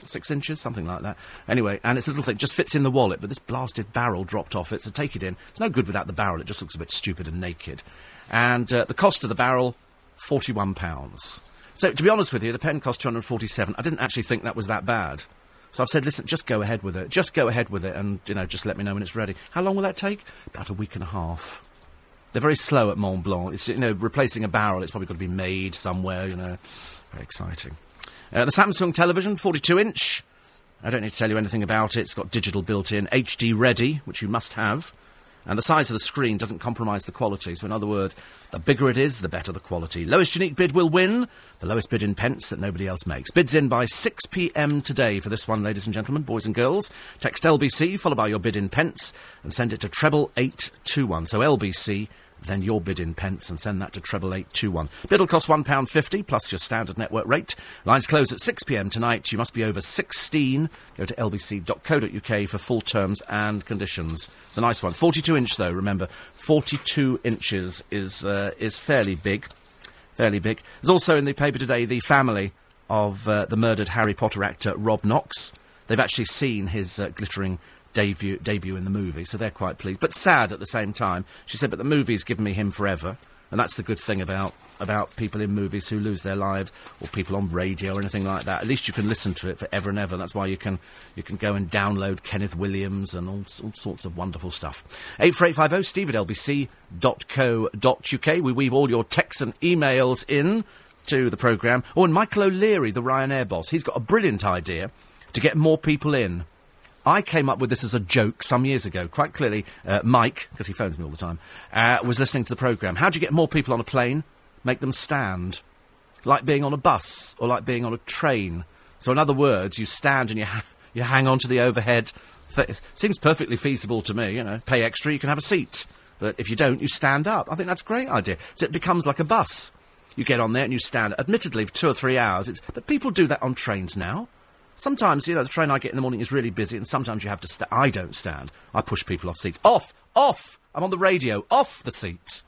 Six inches, something like that. Anyway, and it's a little thing, just fits in the wallet, but this blasted barrel dropped off it, so take it in. It's no good without the barrel, it just looks a bit stupid and naked. And uh, the cost of the barrel, £41. So, to be honest with you, the pen cost 247 I didn't actually think that was that bad. So I've said, listen, just go ahead with it. Just go ahead with it, and, you know, just let me know when it's ready. How long will that take? About a week and a half. They're very slow at Mont Blanc. It's, you know, replacing a barrel, it's probably got to be made somewhere, you know. Very exciting. Uh, the Samsung television, 42 inch. I don't need to tell you anything about it. It's got digital built in, HD ready, which you must have. And the size of the screen doesn't compromise the quality. So, in other words, the bigger it is, the better the quality. Lowest unique bid will win. The lowest bid in pence that nobody else makes. Bids in by 6 pm today for this one, ladies and gentlemen, boys and girls. Text LBC, followed by your bid in pence, and send it to treble 821. So, LBC then your bid in pence and send that to treble eight two one. Bid will cost one pound fifty plus your standard network rate. Lines close at six pm tonight. You must be over sixteen. Go to lbc.co.uk for full terms and conditions. It's a nice one. Forty two inch though. Remember, forty two inches is uh, is fairly big, fairly big. There's also in the paper today the family of uh, the murdered Harry Potter actor Rob Knox. They've actually seen his uh, glittering debut, debut in the movie, so they're quite pleased. But sad at the same time. She said, but the movie's given me him forever. And that's the good thing about about people in movies who lose their lives or people on radio or anything like that. At least you can listen to it forever and ever. That's why you can you can go and download Kenneth Williams and all, all sorts of wonderful stuff. 84850 steve at lbc.co.uk. We weave all your texts and emails in to the programme. Oh, and Michael O'Leary, the Ryanair boss, he's got a brilliant idea to get more people in. I came up with this as a joke some years ago. Quite clearly, uh, Mike, because he phones me all the time, uh, was listening to the programme. How do you get more people on a plane? Make them stand. Like being on a bus or like being on a train. So, in other words, you stand and you, ha- you hang on to the overhead. Th- seems perfectly feasible to me, you know. Pay extra, you can have a seat. But if you don't, you stand up. I think that's a great idea. So it becomes like a bus. You get on there and you stand. Admittedly, for two or three hours. It's, but people do that on trains now. Sometimes, you know, the train I get in the morning is really busy, and sometimes you have to stand. I don't stand. I push people off seats. Off! Off! I'm on the radio. Off the seat!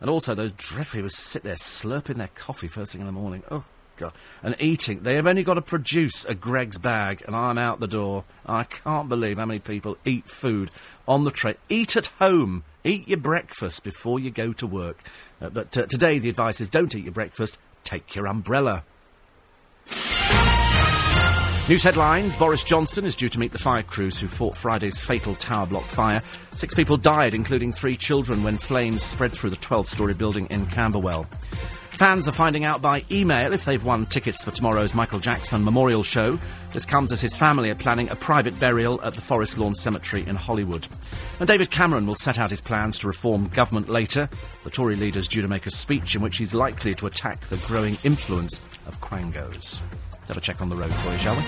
And also, those dreadful people sit there slurping their coffee first thing in the morning. Oh, God. And eating. They have only got to produce a Greggs bag, and I'm out the door. I can't believe how many people eat food on the train. Eat at home. Eat your breakfast before you go to work. Uh, but uh, today, the advice is don't eat your breakfast, take your umbrella. News headlines Boris Johnson is due to meet the fire crews who fought Friday's fatal tower block fire. Six people died, including three children, when flames spread through the 12 story building in Camberwell. Fans are finding out by email if they've won tickets for tomorrow's Michael Jackson memorial show. This comes as his family are planning a private burial at the Forest Lawn Cemetery in Hollywood. And David Cameron will set out his plans to reform government later. The Tory leader is due to make a speech in which he's likely to attack the growing influence of quangos. Let's have a check on the roads for you, shall we?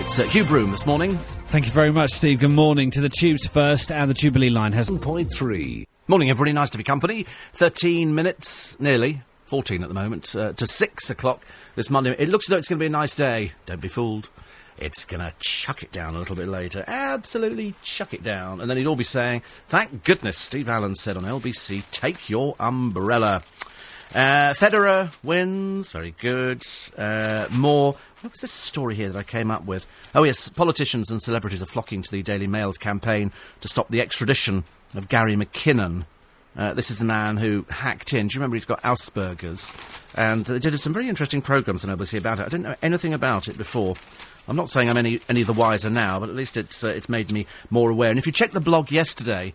It's uh, Hugh Broom this morning. Thank you very much, Steve. Good morning to the tubes first, and the Jubilee line has. 1.3. Morning, everybody. Nice to be company. 13 minutes, nearly, 14 at the moment, uh, to 6 o'clock this Monday. It looks as though it's going to be a nice day. Don't be fooled. It's going to chuck it down a little bit later. Absolutely chuck it down. And then he'd all be saying, thank goodness Steve Allen said on LBC, take your umbrella. Uh, Federer wins. Very good. Uh, more. What was this story here that I came up with? Oh, yes. Politicians and celebrities are flocking to the Daily Mail's campaign to stop the extradition of Gary McKinnon. Uh, this is the man who hacked in. Do you remember he's got Asperger's? And they did some very interesting programmes on LBC about it. I didn't know anything about it before. I'm not saying I'm any, any the wiser now, but at least it's, uh, it's made me more aware. And if you check the blog yesterday,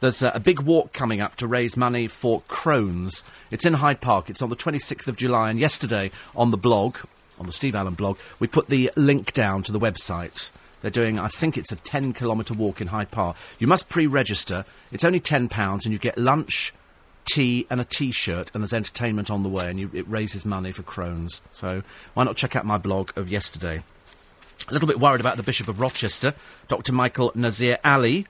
there's a big walk coming up to raise money for Crohn's. It's in Hyde Park. It's on the 26th of July. And yesterday on the blog, on the Steve Allen blog, we put the link down to the website. They're doing, I think it's a 10 kilometre walk in Hyde Park. You must pre register. It's only £10 and you get lunch, tea, and a t shirt, and there's entertainment on the way, and you, it raises money for Crohn's. So why not check out my blog of yesterday? A little bit worried about the Bishop of Rochester, Dr. Michael Nazir Ali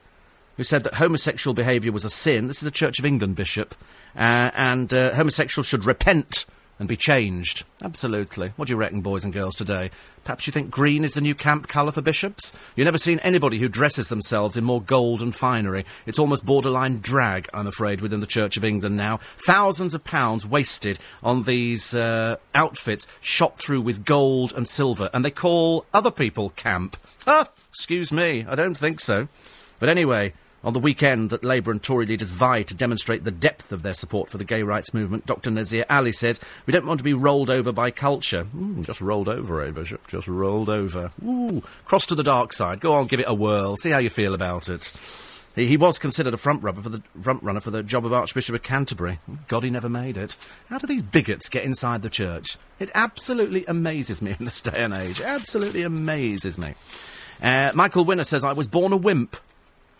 who said that homosexual behaviour was a sin. This is a Church of England bishop. Uh, and uh, homosexuals should repent and be changed. Absolutely. What do you reckon, boys and girls, today? Perhaps you think green is the new camp colour for bishops? You've never seen anybody who dresses themselves in more gold and finery. It's almost borderline drag, I'm afraid, within the Church of England now. Thousands of pounds wasted on these uh, outfits shot through with gold and silver, and they call other people camp. Ah, excuse me, I don't think so. But anyway, on the weekend that Labour and Tory leaders vie to demonstrate the depth of their support for the gay rights movement, Dr Nazir Ali says, We don't want to be rolled over by culture. Mm, just rolled over, eh, Bishop? Just rolled over. Ooh, cross to the dark side. Go on, give it a whirl. See how you feel about it. He, he was considered a front runner for the front runner for the job of Archbishop of Canterbury. God, he never made it. How do these bigots get inside the church? It absolutely amazes me in this day and age. Absolutely amazes me. Uh, Michael Winner says, I was born a wimp.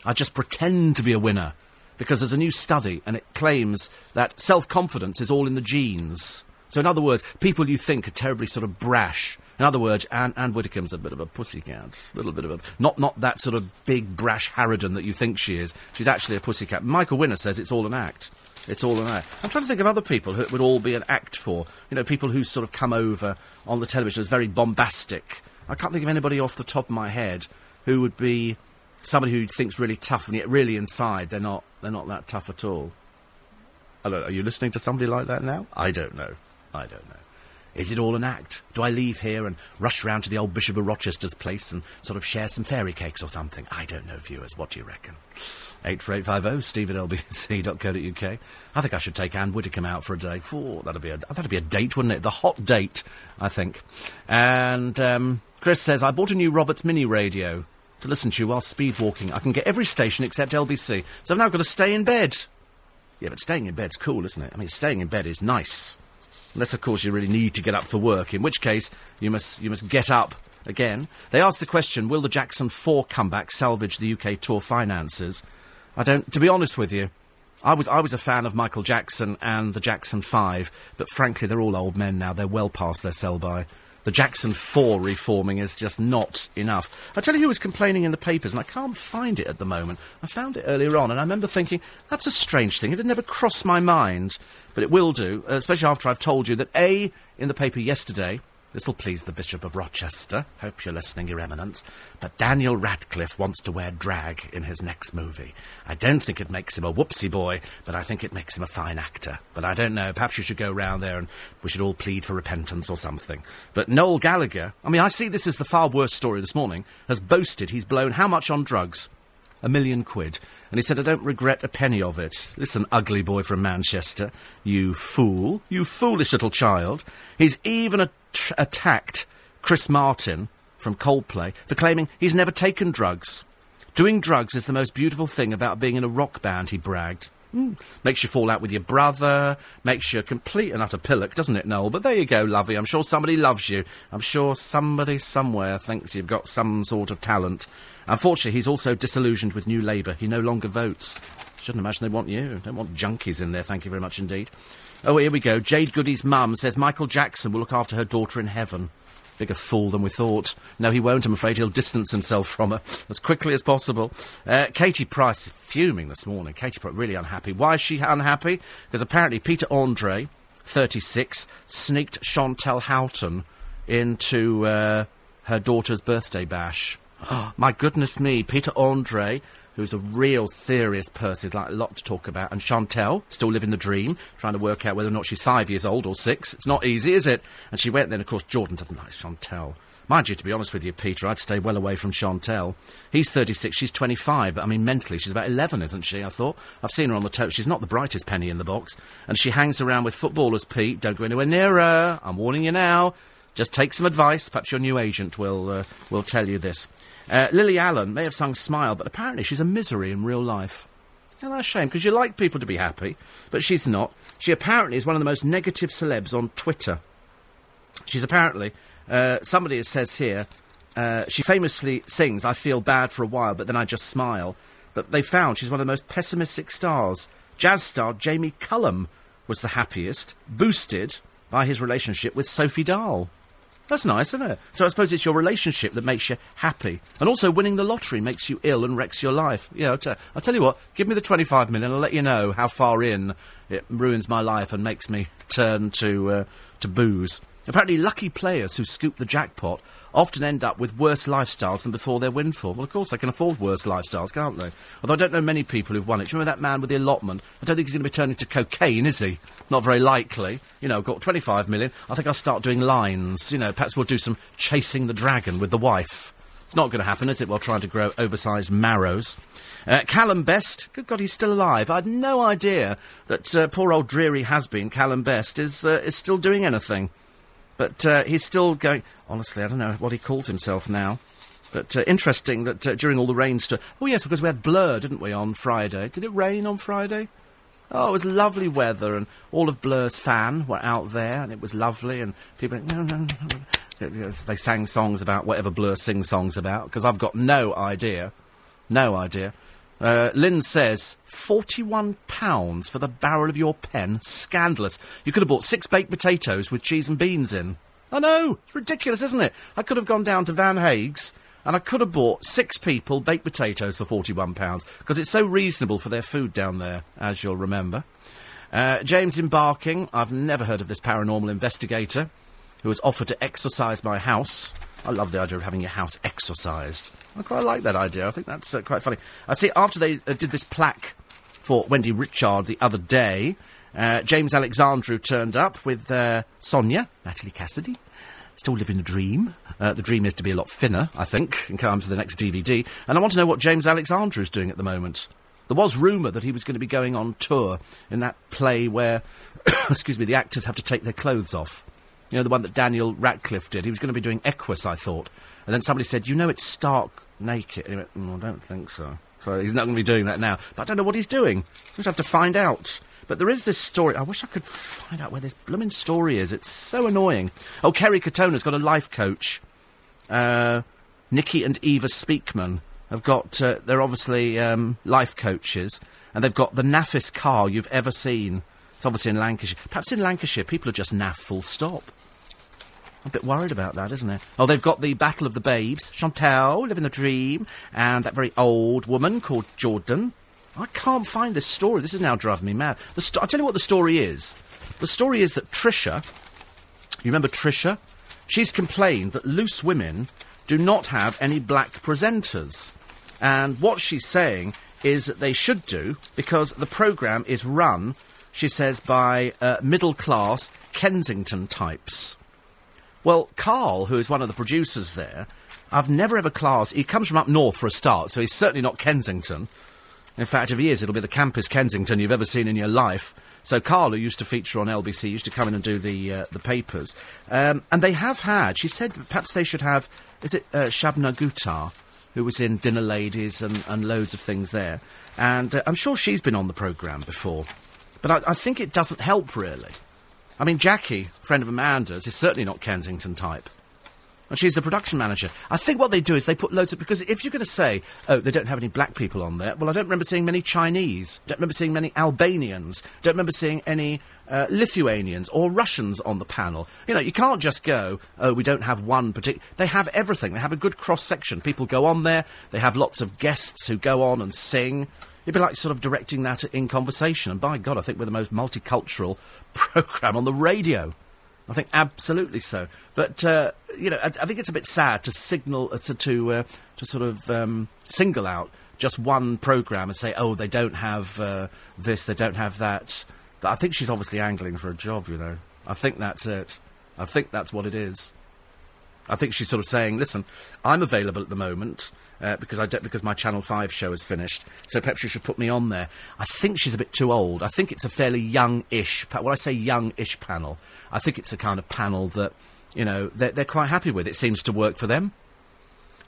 I just pretend to be a winner because there's a new study and it claims that self confidence is all in the genes. So, in other words, people you think are terribly sort of brash. In other words, Ann, Ann Widdecombe's a bit of a pussycat, a little bit of a not not that sort of big brash harridan that you think she is. She's actually a pussycat. Michael Winner says it's all an act. It's all an act. I'm trying to think of other people who it would all be an act for. You know, people who sort of come over on the television as very bombastic. I can't think of anybody off the top of my head who would be somebody who thinks really tough, and yet really inside they're not they're not that tough at all. Hello, are you listening to somebody like that now? I don't know. I don't know. Is it all an act? Do I leave here and rush round to the old Bishop of Rochester's place and sort of share some fairy cakes or something? I don't know, viewers. What do you reckon? 84850 steve at lbc.co.uk. I think I should take Ann Widdecombe out for a day. Oh, that'd be a, that'd be a date, wouldn't it? The hot date, I think. And um, Chris says, I bought a new Roberts Mini radio to listen to you while speed walking. I can get every station except LBC. So I've now got to stay in bed. Yeah, but staying in bed's cool, isn't it? I mean, staying in bed is nice. Unless, of course, you really need to get up for work, in which case you must, you must get up again. They asked the question, will the Jackson 4 comeback salvage the UK tour finances? I don't, to be honest with you, I was, I was a fan of Michael Jackson and the Jackson 5, but frankly, they're all old men now. They're well past their sell by. The Jackson 4 reforming is just not enough. I tell you who was complaining in the papers, and I can't find it at the moment. I found it earlier on, and I remember thinking, that's a strange thing. It had never crossed my mind, but it will do, especially after I've told you that A, in the paper yesterday, This'll please the Bishop of Rochester. Hope you're listening, Your Eminence. But Daniel Radcliffe wants to wear drag in his next movie. I don't think it makes him a whoopsie boy, but I think it makes him a fine actor. But I don't know. Perhaps you should go round there and we should all plead for repentance or something. But Noel Gallagher, I mean, I see this as the far worse story this morning, has boasted he's blown how much on drugs? A million quid. And he said, I don't regret a penny of it. Listen, ugly boy from Manchester. You fool. You foolish little child. He's even at- attacked Chris Martin from Coldplay for claiming he's never taken drugs. Doing drugs is the most beautiful thing about being in a rock band, he bragged. Mm. Makes you fall out with your brother, makes you a complete and utter pillock, doesn't it, Noel? But there you go, lovey. I'm sure somebody loves you. I'm sure somebody somewhere thinks you've got some sort of talent. Unfortunately, he's also disillusioned with New Labour. He no longer votes. Shouldn't imagine they want you. Don't want junkies in there, thank you very much indeed. Oh, here we go. Jade Goody's mum says Michael Jackson will look after her daughter in heaven. Bigger fool than we thought. No, he won't, I'm afraid. He'll distance himself from her as quickly as possible. Uh, Katie Price fuming this morning. Katie Price really unhappy. Why is she unhappy? Because apparently Peter Andre, 36, sneaked Chantelle Houghton into uh, her daughter's birthday bash. My goodness me, Peter Andre, who's a real serious person, like a lot to talk about, and Chantelle, still living the dream, trying to work out whether or not she's five years old or six. It's not easy, is it? And she went then, of course, Jordan doesn't like Chantelle. Mind you, to be honest with you, Peter, I'd stay well away from Chantelle. He's 36, she's 25, but I mean, mentally, she's about 11, isn't she? I thought. I've seen her on the tote. She's not the brightest penny in the box. And she hangs around with footballers, Pete. Don't go anywhere near her. I'm warning you now. Just take some advice. Perhaps your new agent will, uh, will tell you this. Uh, Lily Allen may have sung Smile, but apparently she's a misery in real life. And that's a shame, because you like people to be happy, but she's not. She apparently is one of the most negative celebs on Twitter. She's apparently, uh, somebody says here, uh, she famously sings, I feel bad for a while, but then I just smile. But they found she's one of the most pessimistic stars. Jazz star Jamie Cullum was the happiest, boosted by his relationship with Sophie Dahl. That's nice, isn't it? So I suppose it's your relationship that makes you happy. And also winning the lottery makes you ill and wrecks your life. Yeah, I'll, t- I'll tell you what, give me the 25 million, I'll let you know how far in it ruins my life and makes me turn to, uh, to booze. Apparently, lucky players who scoop the jackpot often end up with worse lifestyles than before their windfall. Well, of course, they can afford worse lifestyles, can't they? Although I don't know many people who've won it. Do you remember that man with the allotment? I don't think he's going to be turning to cocaine, is he? Not very likely. You know, got 25 million. I think I'll start doing lines. You know, perhaps we'll do some chasing the dragon with the wife. It's not going to happen, is it, while trying to grow oversized marrows? Uh, Calum Best, good God, he's still alive. I had no idea that uh, poor old dreary has-been Calum Best is, uh, is still doing anything. But uh, he's still going. Honestly, I don't know what he calls himself now. But uh, interesting that uh, during all the rains. To oh yes, because we had Blur, didn't we, on Friday? Did it rain on Friday? Oh, it was lovely weather, and all of Blur's fan were out there, and it was lovely, and people. They sang songs about whatever Blur sing songs about, because I've got no idea. No idea. Uh, Lynn says, £41 for the barrel of your pen? Scandalous. You could have bought six baked potatoes with cheese and beans in. I know. It's ridiculous, isn't it? I could have gone down to Van Hage's and I could have bought six people baked potatoes for £41 because it's so reasonable for their food down there, as you'll remember. Uh, James Embarking, I've never heard of this paranormal investigator who has offered to exorcise my house. I love the idea of having your house exorcised. I quite like that idea. I think that's uh, quite funny. I see after they uh, did this plaque for Wendy Richard the other day, uh, James Alexandrou turned up with uh, Sonia, Natalie Cassidy. Still living the dream. Uh, the dream is to be a lot thinner, I think, and come to the next DVD. And I want to know what James Alexandrou is doing at the moment. There was rumour that he was going to be going on tour in that play where, excuse me, the actors have to take their clothes off. You know, the one that Daniel Radcliffe did. He was going to be doing Equus, I thought. And then somebody said, you know, it's stark naked. And he went, mm, I don't think so. So he's not going to be doing that now. But I don't know what he's doing. We'll have to find out. But there is this story. I wish I could find out where this blooming story is. It's so annoying. Oh, Kerry Katona's got a life coach. Uh, Nikki and Eva Speakman have got. Uh, they're obviously um, life coaches, and they've got the naffest car you've ever seen. It's obviously in Lancashire. Perhaps in Lancashire, people are just naff full stop. A bit worried about that, isn't it? Oh, they've got the Battle of the Babes, Chantelle, Living the Dream, and that very old woman called Jordan. I can't find this story. This is now driving me mad. The sto- I'll tell you what the story is. The story is that Trisha, you remember Trisha? She's complained that loose women do not have any black presenters. And what she's saying is that they should do because the programme is run, she says, by uh, middle class Kensington types. Well, Carl, who is one of the producers there, I've never ever classed. He comes from up north for a start, so he's certainly not Kensington. In fact, if he is, it'll be the campest Kensington you've ever seen in your life. So Carl, who used to feature on LBC, used to come in and do the uh, the papers, um, and they have had. She said perhaps they should have. Is it uh, Shobna Gulati, who was in Dinner Ladies and, and loads of things there, and uh, I'm sure she's been on the programme before, but I, I think it doesn't help really. I mean, Jackie, friend of Amanda's, is certainly not Kensington type. And she's the production manager. I think what they do is they put loads of. Because if you're going to say, oh, they don't have any black people on there, well, I don't remember seeing many Chinese. Don't remember seeing many Albanians. Don't remember seeing any uh, Lithuanians or Russians on the panel. You know, you can't just go, oh, we don't have one particular. They have everything. They have a good cross section. People go on there. They have lots of guests who go on and sing. It'd be like sort of directing that in conversation. And by God, I think we're the most multicultural programme on the radio. I think absolutely so. But uh, you know, I, I, think it's a bit sad to signal uh, to to, uh, to sort of um, single out just one program and say, oh, they don't have uh, this, they don't have that. I think she's obviously angling for a job. You know, I think that's it. I think that's what it is. I think she's sort of saying, listen, I'm available at the moment uh, because I don't, because my Channel Five show is finished. So perhaps you should put me on there. I think she's a bit too old. I think it's a fairly young-ish. When I say young-ish panel, I think it's a kind of panel that you know they're, they're quite happy with. It seems to work for them.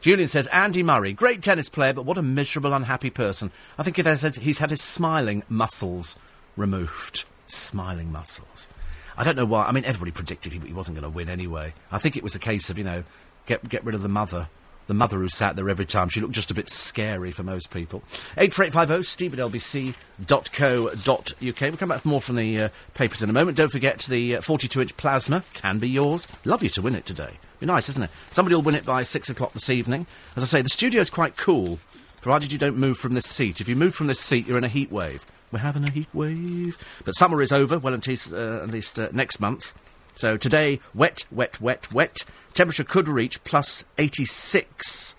Julian says Andy Murray, great tennis player, but what a miserable, unhappy person. I think it has, he's had his smiling muscles removed. Smiling muscles. I don't know why. I mean, everybody predicted he, he wasn't going to win anyway. I think it was a case of you know, get get rid of the mother the mother who sat there every time. She looked just a bit scary for most people. 84850 steve at lbc.co.uk. We'll come back with more from the uh, papers in a moment. Don't forget the 42-inch uh, plasma can be yours. Love you to win it today. Be nice, isn't it? Somebody will win it by 6 o'clock this evening. As I say, the studio's quite cool, provided you don't move from this seat. If you move from this seat, you're in a heat wave. We're having a heat wave. But summer is over, well, at least, uh, at least uh, next month. So today, wet, wet, wet, wet. Temperature could reach plus 86.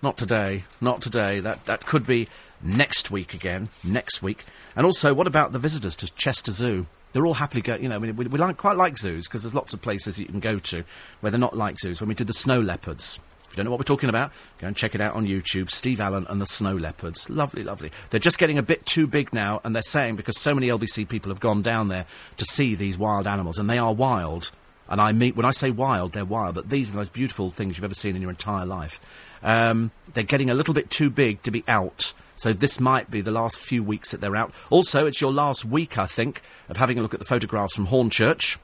Not today, not today. That, that could be next week again, next week. And also, what about the visitors to Chester Zoo? They're all happily going, you know, I mean, we, we like, quite like zoos because there's lots of places you can go to where they're not like zoos. When we did the snow leopards, if you don't know what we're talking about, go and check it out on YouTube. Steve Allen and the Snow Leopards. Lovely, lovely. They're just getting a bit too big now, and they're saying because so many LBC people have gone down there to see these wild animals, and they are wild. And I mean, when I say wild, they're wild, but these are the most beautiful things you've ever seen in your entire life. Um, they're getting a little bit too big to be out. So this might be the last few weeks that they're out. Also, it's your last week, I think, of having a look at the photographs from Hornchurch,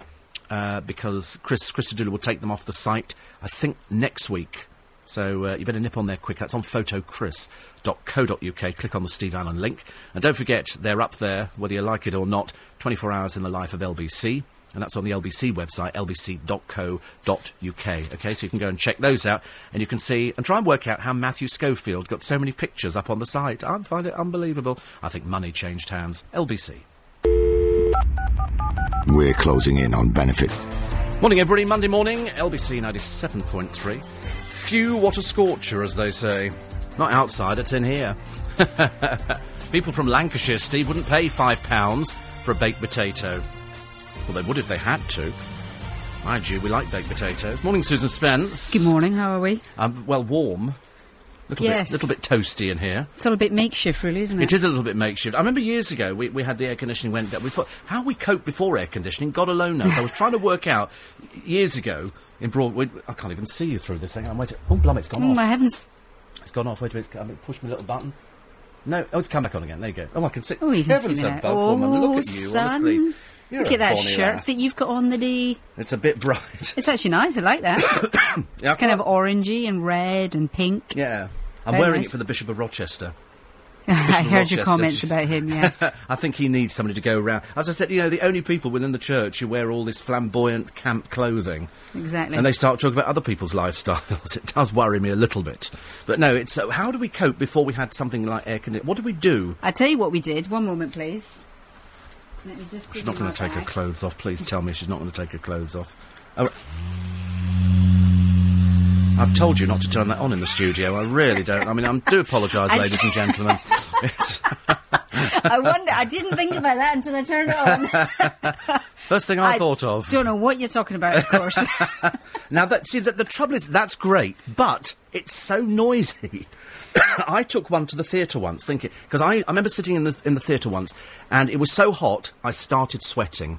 uh, because Chris Christodoulou will take them off the site, I think, next week. So uh, you better nip on there quick. That's on photocris.co.uk. Click on the Steve Allen link. And don't forget, they're up there, whether you like it or not, 24 hours in the life of LBC. And that's on the LBC website, lbc.co.uk. Okay, so you can go and check those out. And you can see and try and work out how Matthew Schofield got so many pictures up on the site. I find it unbelievable. I think money changed hands. LBC. We're closing in on benefit. Morning, everybody. Monday morning, LBC 97.3 few, what a scorcher, as they say. Not outside, it's in here. People from Lancashire, Steve, wouldn't pay five pounds for a baked potato. Well, they would if they had to. Mind you, we like baked potatoes. Morning, Susan Spence. Good morning, how are we? Um, well, warm. Little Yes. bit, little bit toasty in here. It's all a bit makeshift, really, isn't it? It is a little bit makeshift. I remember years ago we, we had the air conditioning went down. We thought how we coped before air conditioning. God alone knows. I was trying to work out years ago in Broadway. I can't even see you through this thing. I'm waiting. Oh, blum! It's gone Oh off. my heavens! It's gone off. Wait a minute. I mean, push my little button. No. Oh, it's come back on again. There you go. Oh, I can see. Oh, you can Heavens see me now. above, Oh, woman. Look at oh, you. son. Honestly, You're Look at that shirt lass. that you've got on, the D. It's a bit bright. It's actually nice. I like that. yeah, I kind of orangey and red and pink. Yeah. I'm Very wearing nice. it for the Bishop of Rochester. I heard your comments she's- about him. Yes. I think he needs somebody to go around. As I said, you know, the only people within the church who wear all this flamboyant camp clothing. Exactly. And they start talking about other people's lifestyles. It does worry me a little bit. But no, it's uh, how do we cope before we had something like air conditioning? What did we do? I tell you what we did. One moment, please. Let me just. She's not going to take her clothes off. Please tell me she's not going to take her clothes off. I've told you not to turn that on in the studio. I really don't. I mean, I do apologise, ladies and gentlemen. I wonder. I didn't think about that until I turned it on. first thing I, thought of. Don't know what you're talking about. Of course. Now, that, see, the, the trouble is, that's great, but it's so noisy. I took one to the theatre once, thinking because I, I remember sitting in the in the theatre once, and it was so hot, I started sweating.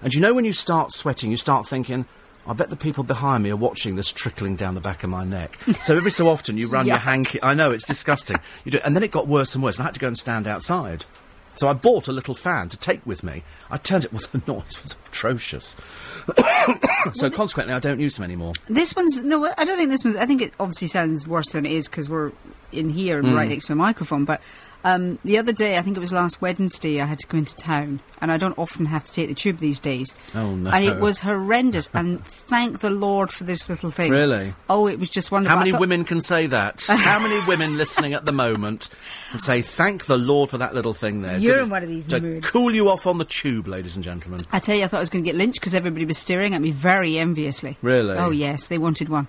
And you know, when you start sweating, you start thinking, I bet the people behind me are watching this trickling down the back of my neck. so every so often, you run your Yuck. hanky. I know it's disgusting. You do, and then it got worse and worse. And I had to go and stand outside. So I bought a little fan to take with me. I turned it. Well, the noise was atrocious. so consequently, I don't use them anymore. This one's no. I don't think this one's. I think it obviously sounds worse than it is because we're in here and Mm. right next to a microphone. But um, the other day, I think it was last Wednesday, I had to go into town, and I don't often have to take the tube these days. Oh, no. And it was horrendous. and thank the Lord for this little thing. Really? Oh, it was just wonderful. How many thought- women can say that? How many women listening at the moment can say, thank the Lord for that little thing there? You're Goodness- in one of these to moods. cool you off on the tube, ladies and gentlemen. I tell you, I thought I was going to get lynched because everybody was staring at me very enviously. Really? Oh yes, they wanted one.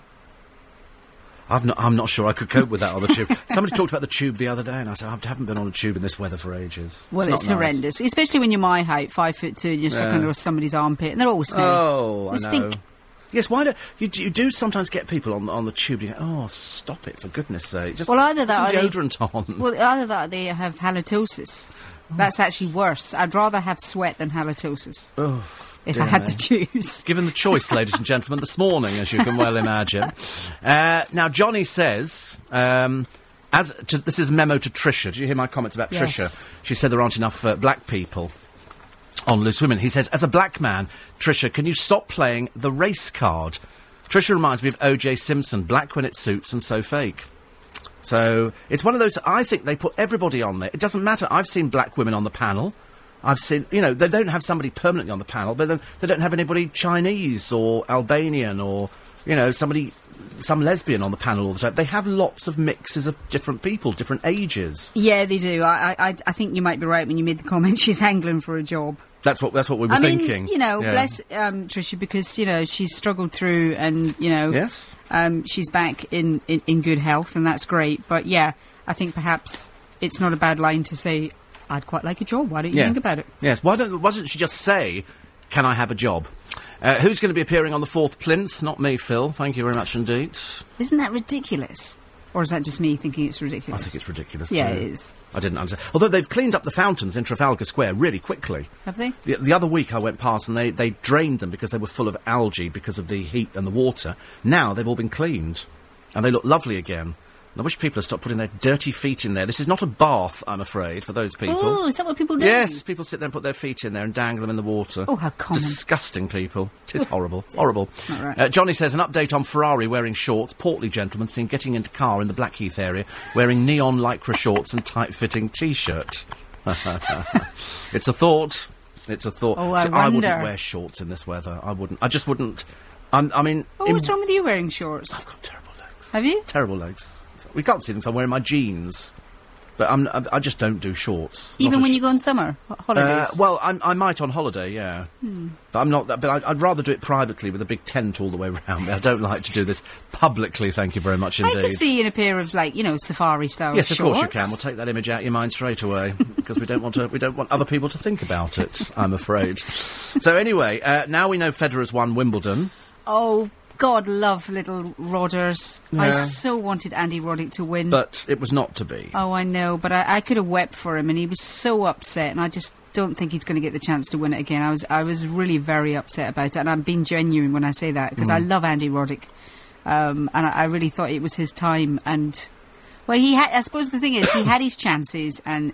I've not, I'm not sure I could cope with that on the tube. Somebody talked about the tube the other day, and I said, I haven't been on a tube in this weather for ages. Well, not it's, nice. horrendous, especially when you're my height, five foot two, and you're stuck Yeah. under somebody's armpit, and they're all smelly. Oh, they I know. Yes, why do you, do- you do sometimes get people on on the tube? And you go, oh, stop it for goodness' sake! Just Well, either that some or they- deodorant on. Well, either that or they have halitosis. That's oh. actually worse. I'd rather have sweat than halitosis. If I had to choose. given the choice, ladies and gentlemen, this morning, as you can well imagine. Uh, now, Johnny says, um, as to, this is a memo to Trisha. Did you hear my comments about Yes. Trisha? She said there aren't enough uh, black people on Loose Women. He says, as a black man, Trisha, can you stop playing the race card? Trisha reminds me of O.J. Simpson, black when it suits and so fake. So it's one of those. I think they put everybody on there. It doesn't matter. I've seen black women on the panel. I've seen, you know, they don't have somebody permanently on the panel, but then they don't have anybody Chinese or Albanian or, you know, somebody, some lesbian on the panel all the time. They have lots of mixes of different people, different ages. Yeah, they do. I, I, I think you might be right when you made the comment. She's angling for a job. That's what that's what we were I mean, thinking. you know, Yeah. bless um, Trisha because you know she's struggled through, and you know, Yes. um, she's back in, in in good health, and that's great. But yeah, I think perhaps it's not a bad line to say. I'd quite like a job. Why don't you Yeah. think about it? Yes. Why don't why doesn't she just say, "Can I have a job"? Uh, who's going to be appearing on the fourth plinth? Not me, Phil. Thank you very much indeed. Isn't that ridiculous? Or is that just me thinking it's ridiculous? I think it's ridiculous. Yeah, too. it is. I didn't understand. Although they've cleaned up the fountains in Trafalgar Square really quickly. Have they? The, the other week I went past and they, they drained them because they were full of algae because of the heat and the water. Now they've all been cleaned and they look lovely again. I wish people had stopped putting their dirty feet in there. This is not a bath, I'm afraid, for those people. Oh, is that what people do? Yes, people sit there and put their feet in there and dangle them in the water. Oh, how common. Disgusting people. It is horrible. Horrible. not right. Uh, Johnny says an update on Ferrari wearing shorts. Portly gentleman seen getting into car in the Blackheath area wearing neon lycra shorts and tight fitting t shirt. it's a thought. It's a thought. Oh, I See, I wouldn't wear shorts in this weather. I wouldn't. I just wouldn't. I'm, I mean, Oh, what's wrong with you wearing shorts? I've got terrible legs. Have you? Terrible legs. We can't see them, so I'm wearing my jeans. But I'm, I, just don't do shorts. Even when sh- you go on summer holidays? uh, well, I'm, I might on holiday, yeah. Hmm. But I'm not. That, but I'd, I'd rather do it privately with a big tent all the way around. me. I don't like to do this publicly. Thank you very much indeed. I could see you in a pair of like you know safari style Yes, of shorts. course you can. We'll take that image out of your mind straight away because we don't want to. We don't want other people to think about it. I'm afraid. so anyway, uh, now we know Federer's won Wimbledon. Oh God love little Rodders. I so wanted Andy Roddick to win. But it was not to be. oh, I know, but I, I could have wept for him, and he was so upset, and I just don't think he's going to get the chance to win it again. I was, I was really very upset about it, and I'm being genuine when I say that because I Mm. love Andy Roddick, um, and I, I really thought it was his time. And well, he had. I suppose the thing is, he had his chances, and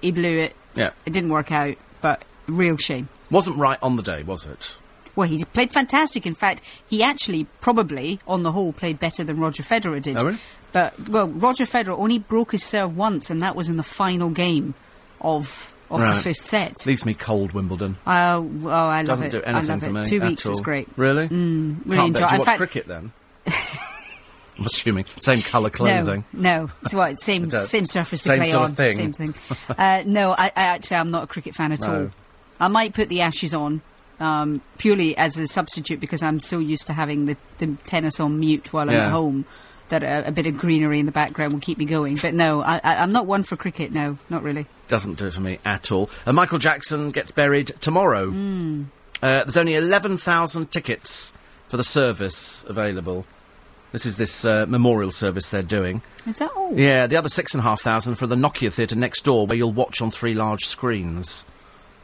he blew it. Yeah. It didn't work out, but real shame. Wasn't right on the day, was it? Well, he played fantastic. In fact, he actually probably, on the whole, played better than Roger Federer did. Oh, really? But well, Roger Federer only broke his serve once, and that was in the final game of of the fifth set. Leaves me cold, Wimbledon. Oh, oh, I love Doesn't it. do anything for me. Two weeks is great. Really? Mm, really Can't enjoy. bet. Do you watch fact, cricket then? I'm assuming same colour clothing. no, it's what same same surface to Same play sort on, of thing. same thing. uh, no, I, I actually I'm not a cricket fan at No. all. I might put the Ashes on. Um, purely as a substitute because I'm so used to having the, the tennis on mute while I'm at home that a, a bit of greenery in the background will keep me going. But no, I, I, I'm not one for cricket. No, not really. Doesn't do it for me at all. And Michael Jackson gets buried tomorrow. Hmm. Uh, there's only 11,000 tickets for the service available. This is this uh, memorial service they're doing. Is that all? Yeah, the other six and a half thousand for the Nokia theatre next door, where you'll watch on three large screens.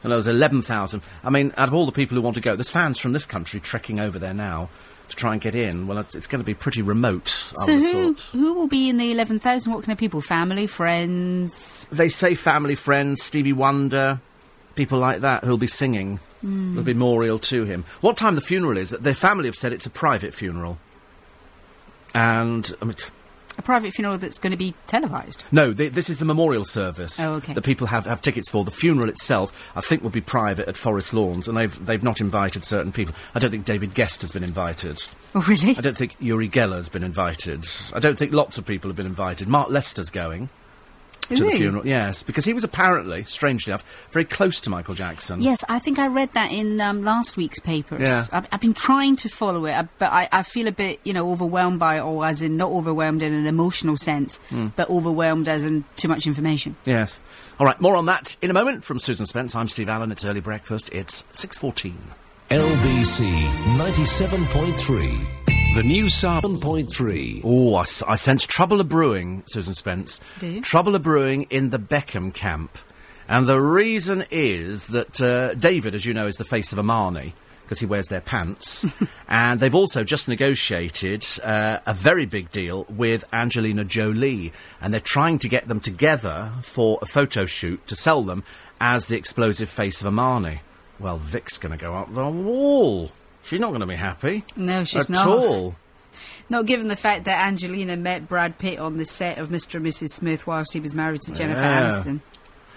And there was eleven thousand. I mean, out of all the people who want to go, there's fans from this country trekking over there now to try and get in. Well, it's, it's going to be pretty remote. I So would have who thought. who will be in the eleven thousand? What kind of people? Family, friends? They say family, friends, Stevie Wonder, people like that who'll be singing Hmm. the memorial to him. What time the funeral is? Their family have said it's a private funeral. And I mean, A private funeral that's going to be televised. No, th this is the memorial service Oh, okay. that people have, have tickets for. The funeral itself, I think, will be private at Forest Lawns, and they've they've not invited certain people. I don't think David Gest has been invited. Oh, really? I don't think Uri Geller's been invited. I don't think lots of people have been invited. Mark Lester's going Is to the he? funeral, yes, because he was apparently, strangely enough, very close to Michael Jackson. Yes, I think I read that in um, last week's papers. Yeah. I've, I've been trying to follow it, uh, but I, I feel a bit, you know, overwhelmed by it, or as in not overwhelmed in an emotional sense, Hmm. but overwhelmed as in too much information. Yes. All right, more on that in a moment from Susan Spence. I'm Steve Allen. It's early breakfast. It's six fourteen. LBC 97.3. The new 7.3. Oh, I sense trouble a brewing, Susan Spence. Do you? Trouble a brewing in the Beckham camp. And the reason is that uh, David, as you know, is the face of Armani because he wears their pants. and they've also just negotiated uh, a very big deal with Angelina Jolie. And they're trying to get them together for a photo shoot to sell them as the explosive face of Armani. Well, Vic's going to go up the wall. She's not going to be happy. No, she's at not. At all. Not given the fact that Angelina met Brad Pitt on the set of Mr. and Mrs. Smith whilst he was married to Jennifer Yeah. Aniston.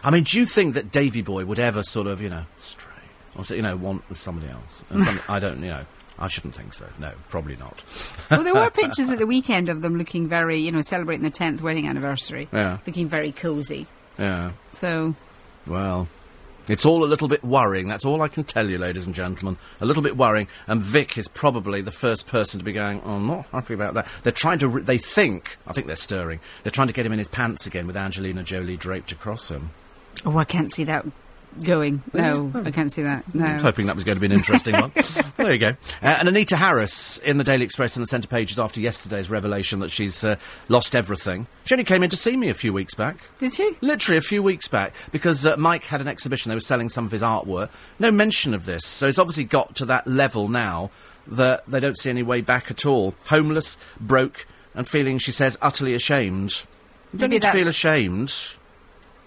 I mean, do you think that Davy Boy would ever sort of, you know, stray, or you know, want with somebody else? Some- I don't, you know, I shouldn't think so. No, probably not. well, there were pictures at the weekend of them looking very, you know, celebrating their 10th wedding anniversary. Yeah. Looking very cosy. Yeah. So, Well, it's all a little bit worrying. That's all I can tell you, ladies and gentlemen. A little bit worrying. And Vic is probably the first person to be going, oh, I'm not happy about that. They're trying to, re- they think, I think they're stirring, they're trying to get him in his pants again with Angelina Jolie draped across him. oh, I can't see that going. No, I can't see that. No. I was hoping that was going to be an interesting one. There you go. Uh, and Anita Harris in the Daily Express in the centre pages after yesterday's revelation that she's uh, lost everything. She only came in to see me a few weeks back. Did she? Literally a few weeks back, because uh, Mike had an exhibition. They were selling some of his artwork. No mention of this. So it's obviously got to that level now that they don't see any way back at all. Homeless, broke, and feeling, she says, utterly ashamed. You don't Maybe need to feel ashamed.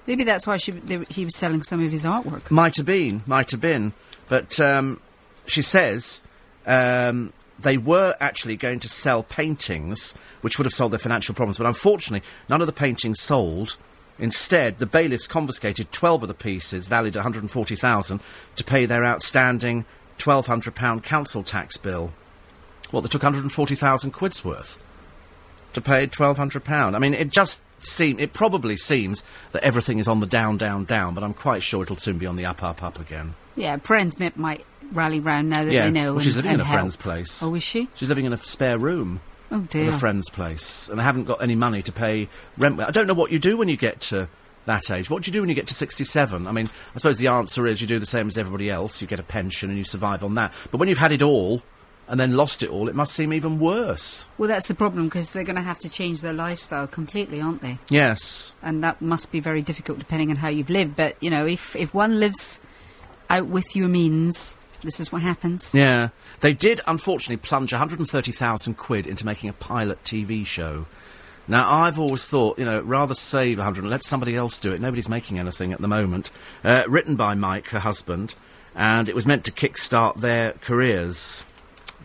Maybe that's why she, they, he was selling some of his artwork. Might have been, might have been. But um, she says um, they were actually going to sell paintings, which would have solved their financial problems. But unfortunately, none of the paintings sold. Instead, the bailiffs confiscated 12 of the pieces, valued at 140000 to pay their outstanding £1,200 council tax bill. What, they took 140,000 quid's worth to pay £1,200? I mean, it just seem it probably seems that everything is on the down, down, down, but I'm quite sure it'll soon be on the up, up, up again. Yeah, friends might, might rally round now that yeah, they know. well, she's and- living in a and friend's place. Oh, is she? She's living in a spare room Oh, dear. a friend's place, and they haven't got any money to pay rent. with. I don't know what you do when you get to that age. What do you do when you get to 67? I mean, I suppose the answer is you do the same as everybody else. You get a pension and you survive on that. But when you've had it all, and then lost it all, it must seem even worse. Well, that's the problem because they're going to have to change their lifestyle completely, aren't they? Yes. And that must be very difficult depending on how you've lived. But you know, if if one lives out with your means, this is what happens. Yeah. They did, unfortunately, plunge 130,000 quid into making a pilot TV show. Now, I've always thought, you know, rather save 100 and let somebody else do it. Nobody's making anything at the moment. Uh, written by Mike, her husband, and it was meant to kick-start their careers,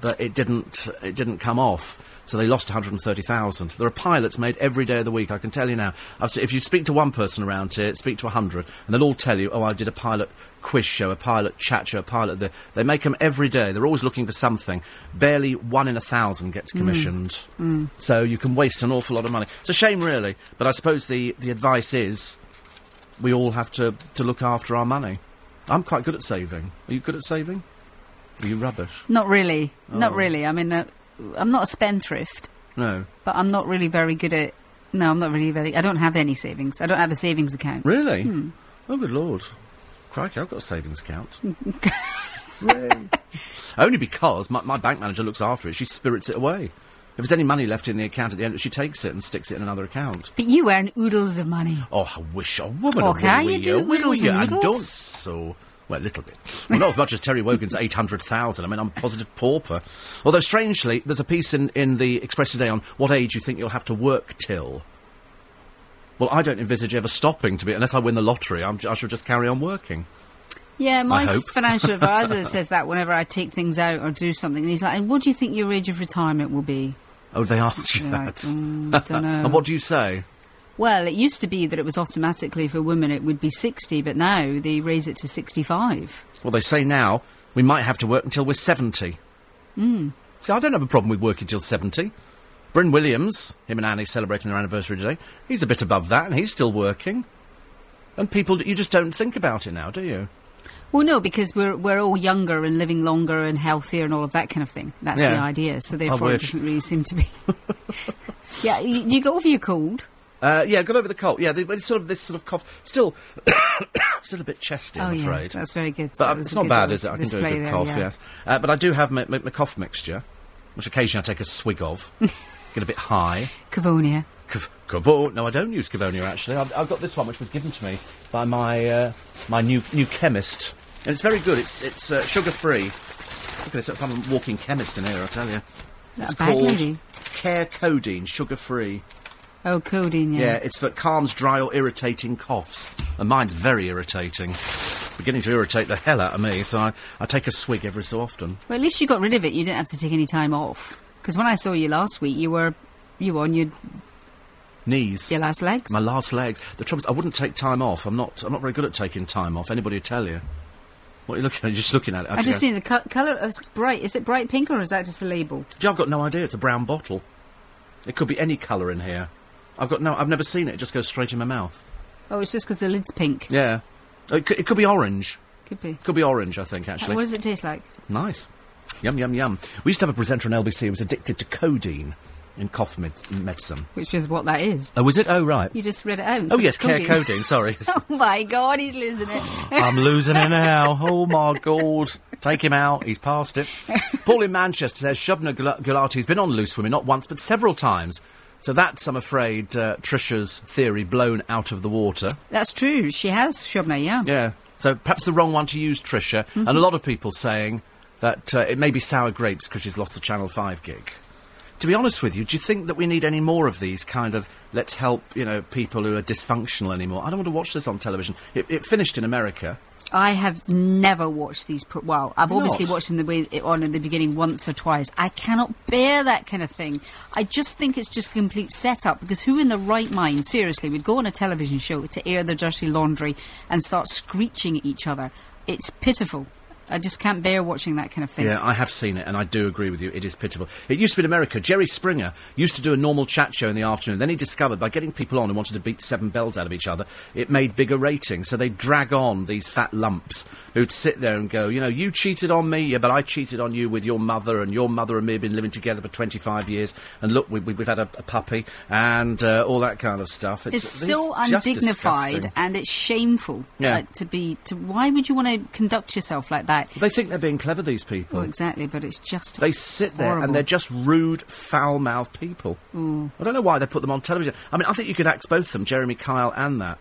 but it didn't, it didn't come off. So they lost 130,000. There are pilots made every day of the week, I can tell you now. If you speak to one person around here, speak to a hundred, and they'll all tell you, oh, I did a pilot quiz show, a pilot chat show, a pilot... The, they make them every day. They're always looking for something. Barely one in a thousand gets mm. commissioned. Mm. So you can waste an awful lot of money. It's a shame, really. But I suppose the, the advice is we all have to, to look after our money. I'm quite good at saving. Are you good at saving? Are you rubbish? Not really. Not Oh. really. I mean, uh, I'm not a spendthrift, No. but I'm not really very good at. No, I'm not really very. I don't have any savings. I don't have a savings account. Really? Oh, good lord. Crikey, I've got a savings account. Only because my, my bank manager looks after it. She spirits it away. If there's any money left in the account at the end, she takes it and sticks it in another account. But you earn oodles of money. Oh, I wish a woman Okay, would you do we, and I whittles? don't so. Well, a little bit. Well, not as much as Terry Wogan's 800,000. I mean, I'm a positive pauper. Although, strangely, there's a piece in, in the Express today on what age you think you'll have to work till. Well, I don't envisage ever stopping to be, unless I win the lottery, I'm, I shall just carry on working. Yeah, my financial advisor says that whenever I take things out or do something, and he's like, "And what do you think your age of retirement will be?" Oh, they ask you You're like, that. "Mm, don't know." and what do you say? Well, it used to be that it was automatically for women it would be 60, but now they raise it to 65. Well, they say now we might have to work until we're 70. Mm. See, I don't have a problem with working till 70. Bryn Williams, him and Annie celebrating their anniversary today, he's a bit above that and he's still working. And people, you just don't think about it now, do you? Well, no, because we're we're all younger and living longer and healthier and all of that kind of thing. That's the idea. So therefore, it doesn't really seem to be. yeah, you, you go over your cold. Uh, yeah, got over the cold. Yeah, it's sort of this sort of cough. Still, still a bit chesty, oh I'm yeah, afraid. that's very good. But um, it's not bad, is it? I can do a good there, cough, yeah. yes. Uh, but I do have my, my, my cough mixture, which occasionally I take a swig of. Get a bit high. Covonia. Cav- Cavo- No, I don't use Covonia actually. I've, I've got this one which was given to me by my uh, my new new chemist, and it's very good. It's it's uh, sugar free. Look at this. That's some walking chemist in here. I tell you. That It's called lady. Care Codeine, sugar free. Oh, codeine. Yeah. Yeah. it's for calms dry or irritating coughs. And mine's very irritating. Beginning to irritate the hell out of me, so I, I take a swig every so often. Well, at least you got rid of it. You didn't have to take any time off. Because when I saw you last week, you were you were on your Knees. your last legs. My last legs. The trouble is, I wouldn't take time off. I'm not. I'm not very good at taking time off. Anybody would tell you. What are you looking at? You're just looking at it. I just go, seen the co- colour. It's bright. Is it bright pink or is that just a label? "Gee, I've got no idea. It's a brown bottle. It could be any colour in here. I've got no. I've never seen it. It just goes straight in my mouth. Oh, it's just because the lid's pink. Yeah. Oh, it could, it could be orange. Could be. It could be orange. I think actually. Uh, what does it taste like? Nice. Yum yum yum. We used to have a presenter on LBC who was addicted to codeine in cough med- medicine. Which is what that is. Oh, was it? Oh, right. You just read it out. Oh yes, care codeine. Sorry. Oh my god, he's losing it. I'm losing it now. Oh my god. Take him out. He's past it. Paul in Manchester says Shobna Gul- Gulati's been on Loose Women not once but several times. So that's, I'm afraid, uh, Trisha's theory blown out of the water. That's true. She has Shobna, yeah. Yeah. So perhaps the wrong one to use, Trisha. And a lot of people saying that uh, it may be sour grapes because she's lost the Channel 5 gig. To be honest with you, do you think that we need any more of these kind of let's help, you know, people who are dysfunctional anymore? I don't want to watch this on television. It, it finished in America. I have never watched these. Pro- well, I've Not? obviously watched them the way it on in the beginning once or twice. I cannot bear that kind of thing. I just think it's just a complete setup because who in the right mind, seriously, would go on a television show to air their dirty laundry and start screeching at each other? It's pitiful. I just can't bear watching that kind of thing. Yeah, I have seen it, and I do agree with you. It is pitiful. It used to be in America. Jerry Springer used to do a normal chat show in the afternoon. Then he discovered by getting people on who wanted to beat seven bells out of each other, it made bigger ratings. So they drag on these fat lumps who'd sit there and go, you know, you cheated on me, yeah, but I cheated on you with your mother, and your mother and me have been living together for 25 years, and look, we, we, we've had a, a puppy, and uh, all that kind of stuff. It's so just undignified and it's shameful Yeah. to be. To why would you want to conduct yourself like that? They think they're being clever, these people. Well, exactly, but it's just They sit there horrible. and they're just rude, foul-mouthed people. Mm. I don't know why they put them on television. I mean, I think you could axe both them, Jeremy Kyle and that.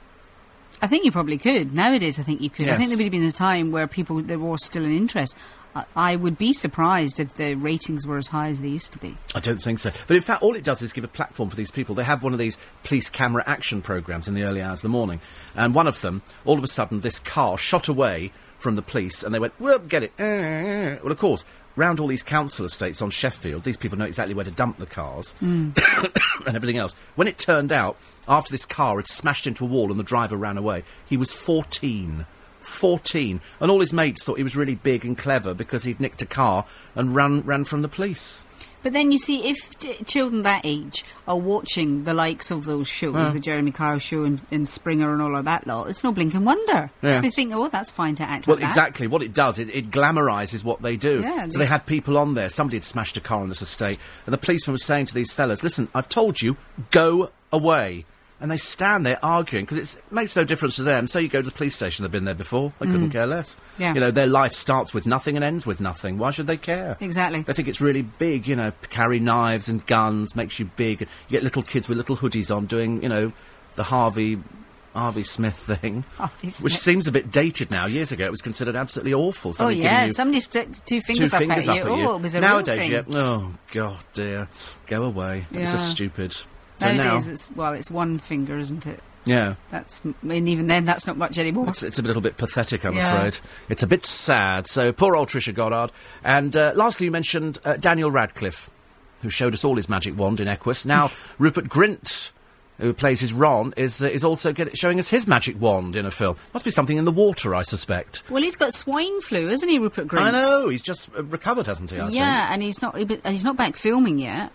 I think you probably could. Nowadays, I think you could. I think there would have been a time where people there was still an interest. I, I would be surprised if the ratings were as high as they used to be. I don't think so. But in fact, all it does is give a platform for these people. They have one of these police camera action programs in the early hours of the morning. And one of them, all of a sudden, this car shot away from the police and they went, well, get it. Eh, eh, eh." Well, of course, round all these council estates on Sheffield, these people know exactly where to dump the cars and everything else. When it turned out, after this car had smashed into a wall and the driver ran away, he was 14. 14. And all his mates thought he was really big and clever because he'd nicked a car and run, ran from the police. But then you see, if t- children that age are watching the likes of those shows, the Jeremy Kyle show and, and Springer and all of that lot, it's no blinking wonder. Yeah. They think, oh, that's fine to act Well, like that. exactly. What it does, it, it glamorises what they do. Yeah, so they- they had people on there. Somebody had smashed a car on this estate, and the policeman was saying to these fellas, "Listen, I've told you, go away." And they stand there arguing because it makes no difference to them. So you go to the police station; they've been there before. They couldn't care less. Mm. Yeah. You know, their life starts with nothing and ends with nothing. Why should they care? Exactly. They think it's really big. You know, carry knives and guns makes you big. You get little kids with little hoodies on doing, you know, the Harvey. Harvey Smith thing, Harvey which seems a bit dated now. Years ago, it was considered absolutely awful. Oh yeah, somebody stuck two two fingers, fingers up, up at at you. you. Oh, it was a Nowadays, real thing. yeah. Oh God, dear, go away. It's Yeah. just stupid. Nowadays, now, it's well, it's one finger, isn't it? yeah, That's and even then, that's not much anymore. it's, it's a little bit pathetic, I'm Yeah. afraid. It's a bit sad. So poor old Trisha Goddard. And uh, lastly, you mentioned uh, Daniel Radcliffe, who showed us all his magic wand in Equus. Now Rupert Grint. Who plays his Ron is uh, is also get, showing us his magic wand in a film? Must be something in the water, I suspect. Well, he's got swine flu, isn't he, Rupert Grint? I know he's just uh, recovered, hasn't he? I yeah, think. and he's not. He's not back filming yet.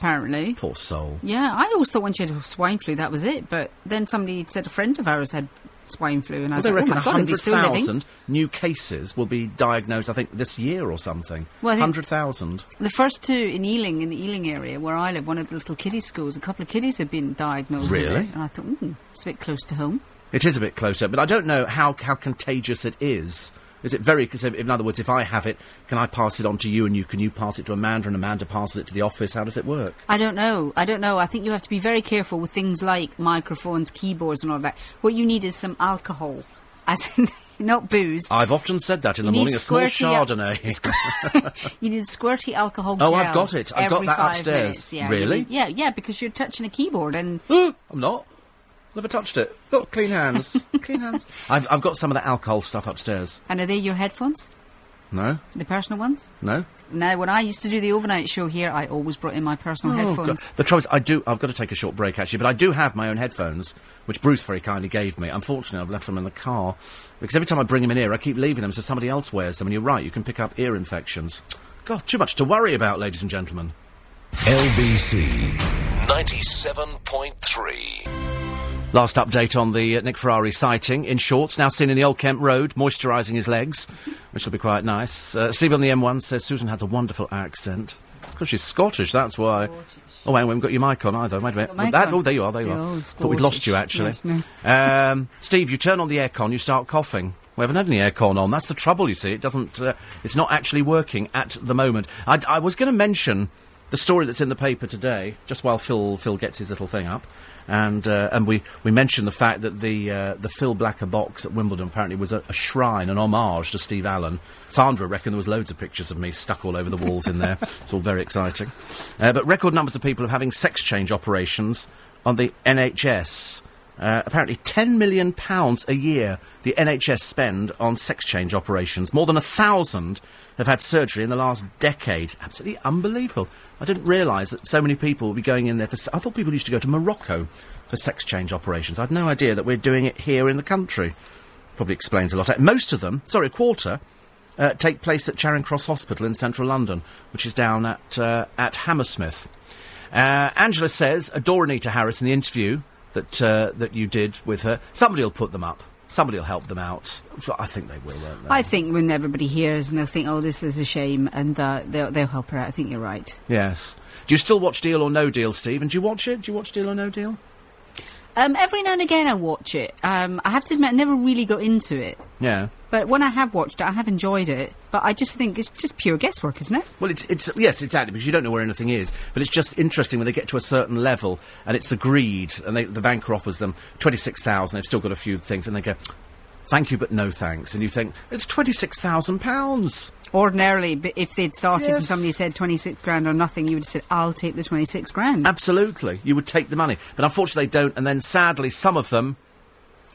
Apparently. Poor soul. Yeah, I always thought when she had swine flu that was it, but then somebody said a friend of ours had swine flu, and I was they like, oh my god, they still living? 100,000 new cases will be diagnosed, I think, this year or something. Well, 100,000. The first two in Ealing, in the Ealing area where I live, one of the little kiddie schools, a couple of kiddies have been diagnosed Really? and I thought, hmm, it's a bit close to home. It is a bit closer, but I don't know how, how contagious it is. Is it very, in other words, if I have it, can I pass it on to you and you, can you pass it to Amanda and Amanda passes it to the office? How does it work? I don't know. I don't know. I think you have to be very careful with things like microphones, keyboards, and all that. What you need is some alcohol, as in not booze. I've often said that in the You need morning, a small al- Chardonnay. you need squirty alcohol Oh. I've got it. I've got that upstairs. minutes. Yeah, Really? need- yeah, yeah, because you're touching a keyboard and I'm not. Never touched it. Look, clean hands. clean hands. I've, I've got some of the alcohol stuff upstairs. and are they your headphones? No? The personal ones? No? Now, when I used to do the overnight show here, I always brought in my personal Oh, God. headphones. The trouble is, I do. I've got to take a short break actually, but I do have my own headphones, which Bruce very kindly gave me. Unfortunately, I've left them in the car because every time I bring them in here, I keep leaving them so somebody else wears them. And you're right, you can pick up ear infections. God, too much to worry about, ladies and gentlemen. LBC 97.3. Last update on the uh, Nick Ferrari sighting in shorts, now seen in the Old Kent Road, moisturising his legs, which will be quite nice. Uh, Steve on the M1 says Susan has a wonderful accent. Because she's Scottish, that's why. Oh, wait, we haven't got your mic on either. Wait a minute. Mic That- oh, there you are, there you are. Thought we'd lost you, actually. Yes, um, Steve, you turn on the aircon, you start coughing. We haven't had any aircon on. That's the trouble, you see. It doesn't. Uh, it's not actually working at the moment. I, I was going to mention the story that's in the paper today, just while Phil Phil gets his little thing up, and uh, and we, we mentioned the fact that the uh, the Phil Blacker box at Wimbledon apparently was a, a shrine, an homage to Steve Allen. Sandra reckoned there was loads of pictures of me stuck all over the walls in there. It's all very exciting. Uh, but record numbers of people are having sex change operations on the NHS. Uh, apparently, £10 million a year the NHS spend on sex change operations. More than a thousand have had surgery in the last decade. Absolutely unbelievable. I didn't realise that so many people would be going in there for. I thought people used to go to Morocco for sex change operations. I had no idea that we're doing it here in the country. Probably explains a lot. Uh, Most of them, sorry, a quarter, uh, take place at Charing Cross Hospital in central London, which is down at, uh, at Hammersmith. Uh, Angela says, adore Anita Harris in the interview that, uh, that you did with her. Somebody will put them up. Somebody will help them out. I think they will, won't they? I think when everybody hears and they'll think, oh, this is a shame, and uh, they'll, they'll help her out. I think you're right. Yes. Do you still watch Deal or No Deal, Steve? And do you watch it? Do you watch Deal or No Deal? Um, every now and again I watch it. Um, I have to admit, I never really got into it. Yeah. But when I have watched it, I have enjoyed it. But I just think it's just pure guesswork, isn't it? Well, it's, it's yes, exactly, because you don't know where anything is. But it's just interesting when they get to a certain level, and it's the greed, and they, the banker offers them twenty six thousand. They've still got a few things, and they go, "Thank you, but no thanks." And you think it's twenty six thousand pounds. Ordinarily, if they'd started and somebody said 26 grand or nothing, you would have said, I'll take the 26 grand. Absolutely, you would take the money, but unfortunately they don't. And then sadly, some of them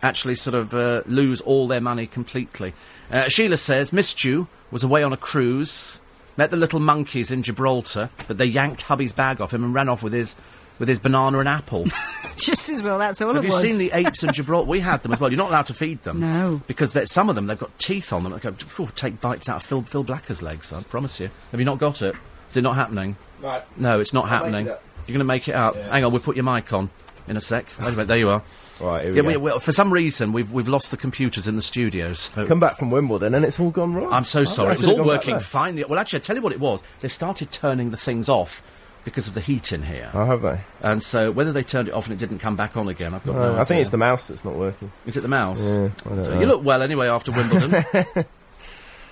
actually sort of uh, lose all their money completely. Uh, Sheila says, "Missed you. Was away on a cruise. Met the little monkeys in Gibraltar, but they yanked hubby's bag off him and ran off with his." With his banana and apple. just as well, that's all Have it you was. seen the apes in Gibraltar? We had them as well. You're not allowed to feed them. No. Because some of them, they've got teeth on them. that go, "Phew, take bites out of Phil, Phil Blacker's legs, I promise you. Have you not got it? Is it not happening? Right. No, it's not make happening. it. You're going to make it up. Hang on, we'll put your mic on in a sec. Wait a minute, there you are. Right, here we Yeah, go. we, we, for some reason, we've, we've lost the computers in the studios. So- Come back from Wimbledon and it's all gone wrong. I'm so I sorry. It was all working fine. Well, actually, I tell you what it was. They started turning the things off because of the heat in here. Oh, have they? And so whether they turned it off and it didn't come back on again, I've got Uh, no idea. I think it's the mouse that's not working. Is it the mouse? Yeah, I don't So know. you look well anyway after Wimbledon.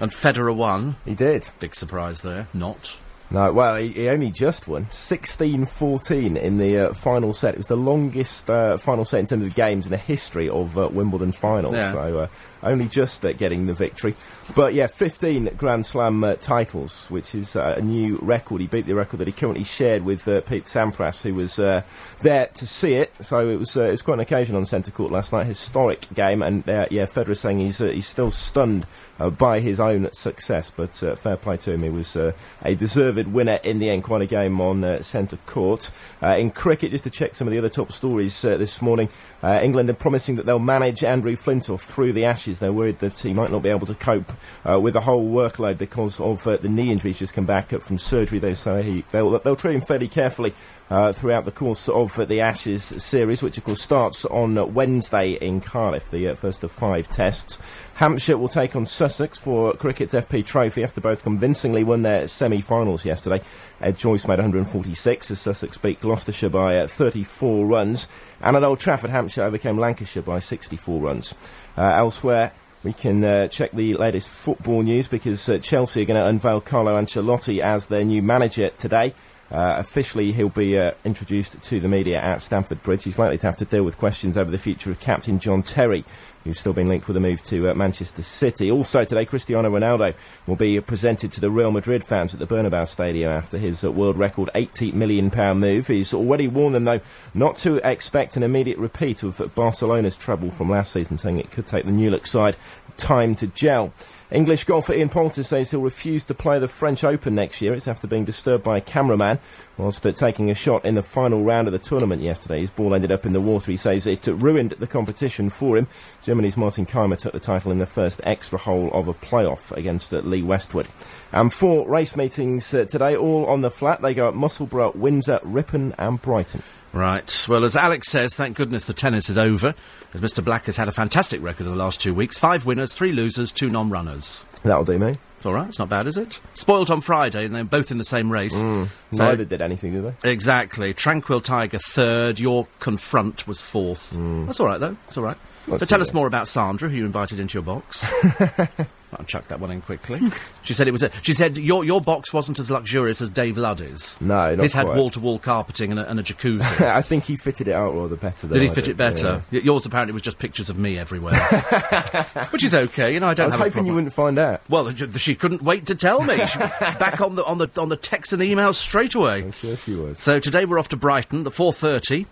and Federer won. He did. Big surprise there. Not. No, well, he, he only just won 16-14 in the uh, final set. It was the longest uh, final set in terms of games in the history of uh, Wimbledon finals. Yeah. So uh, only just uh, getting the victory. But yeah, 15 Grand Slam uh, titles, which is uh, a new record. He beat the record that he currently shared with uh, Pete Sampras, who was uh, there to see it. So it was uh, it was quite an occasion on centre court last night. Historic game, and uh, yeah, Federer saying he's uh, he's still stunned uh, by his own success. But uh, fair play to him, he was uh, a deserved winner in the end. Quite a game on uh, centre court. Uh, in cricket, just to check some of the other top stories uh, this morning, England are promising that they'll manage Andrew Flintoff through the Ashes. They're worried that he might not be able to cope with the whole workload because of the knee injury. He's just come back up from surgery. They say he, they'll, they'll treat him fairly carefully. Uh, throughout the course of uh, the Ashes series, which of course starts on Wednesday in Cardiff, the uh, first of five tests. Hampshire will take on Sussex for cricket's FP Trophy after both convincingly won their semi-finals yesterday. Ed Joyce made 146 as Sussex beat Gloucestershire by uh, 34 runs, and at Old Trafford, Hampshire overcame Lancashire by 64 runs. Uh, elsewhere. We can uh, check the latest football news because uh, Chelsea are going to unveil Carlo Ancelotti as their new manager today. Uh, officially, he'll be uh, introduced to the media at Stamford Bridge. He's likely to have to deal with questions over the future of captain John Terry, who's still been linked with a move to uh, Manchester City. Also today, Cristiano Ronaldo will be presented to the Real Madrid fans at the Bernabeu Stadium after his uh, world record £80 million move. He's already warned them, though, not to expect an immediate repeat of Barcelona's trouble from last season, saying it could take the new look side time to gel. English golfer Ian Poulter says he'll refuse to play the French Open next year. It's after being disturbed by a cameraman whilst uh, taking a shot in the final round of the tournament yesterday. His ball ended up in the water. He says it ruined the competition for him. Germany's Martin Kaymer took the title in the first extra hole of a playoff against uh, Lee Westwood. And four race meetings uh, today, all on the flat. They go at Musselburgh, Windsor, Ripon, and Brighton. Right. Well, as Alex says, thank goodness the tennis is over, as Mr. Black has had a fantastic record in the last two weeks. Five winners, three losers, two non-runners. That'll do me. It's all right. It's not bad, is it? Spoilt on Friday, and they're both in the same race. Mm. So- Neither did anything, did they? Exactly. Tranquil Tiger third. Your Confront was fourth. Mm. That's all right, though. It's all right. Let's so tell us more about Sandra, who you invited into your box. I'll chuck that one in quickly. she said it was. A, she said your your box wasn't as luxurious as Dave Luddy's. No, not His had wall to wall carpeting and a, and a jacuzzi. I think he fitted it out rather better. Than Did he I fit it better? Y- Yours apparently was just pictures of me everywhere, which is okay. You know, I don't I was hoping you wouldn't find out. Well, she couldn't wait to tell me. She, back on the on the on the text and emails straight away. I'm sure she was. So today we're off to Brighton, the 4.30.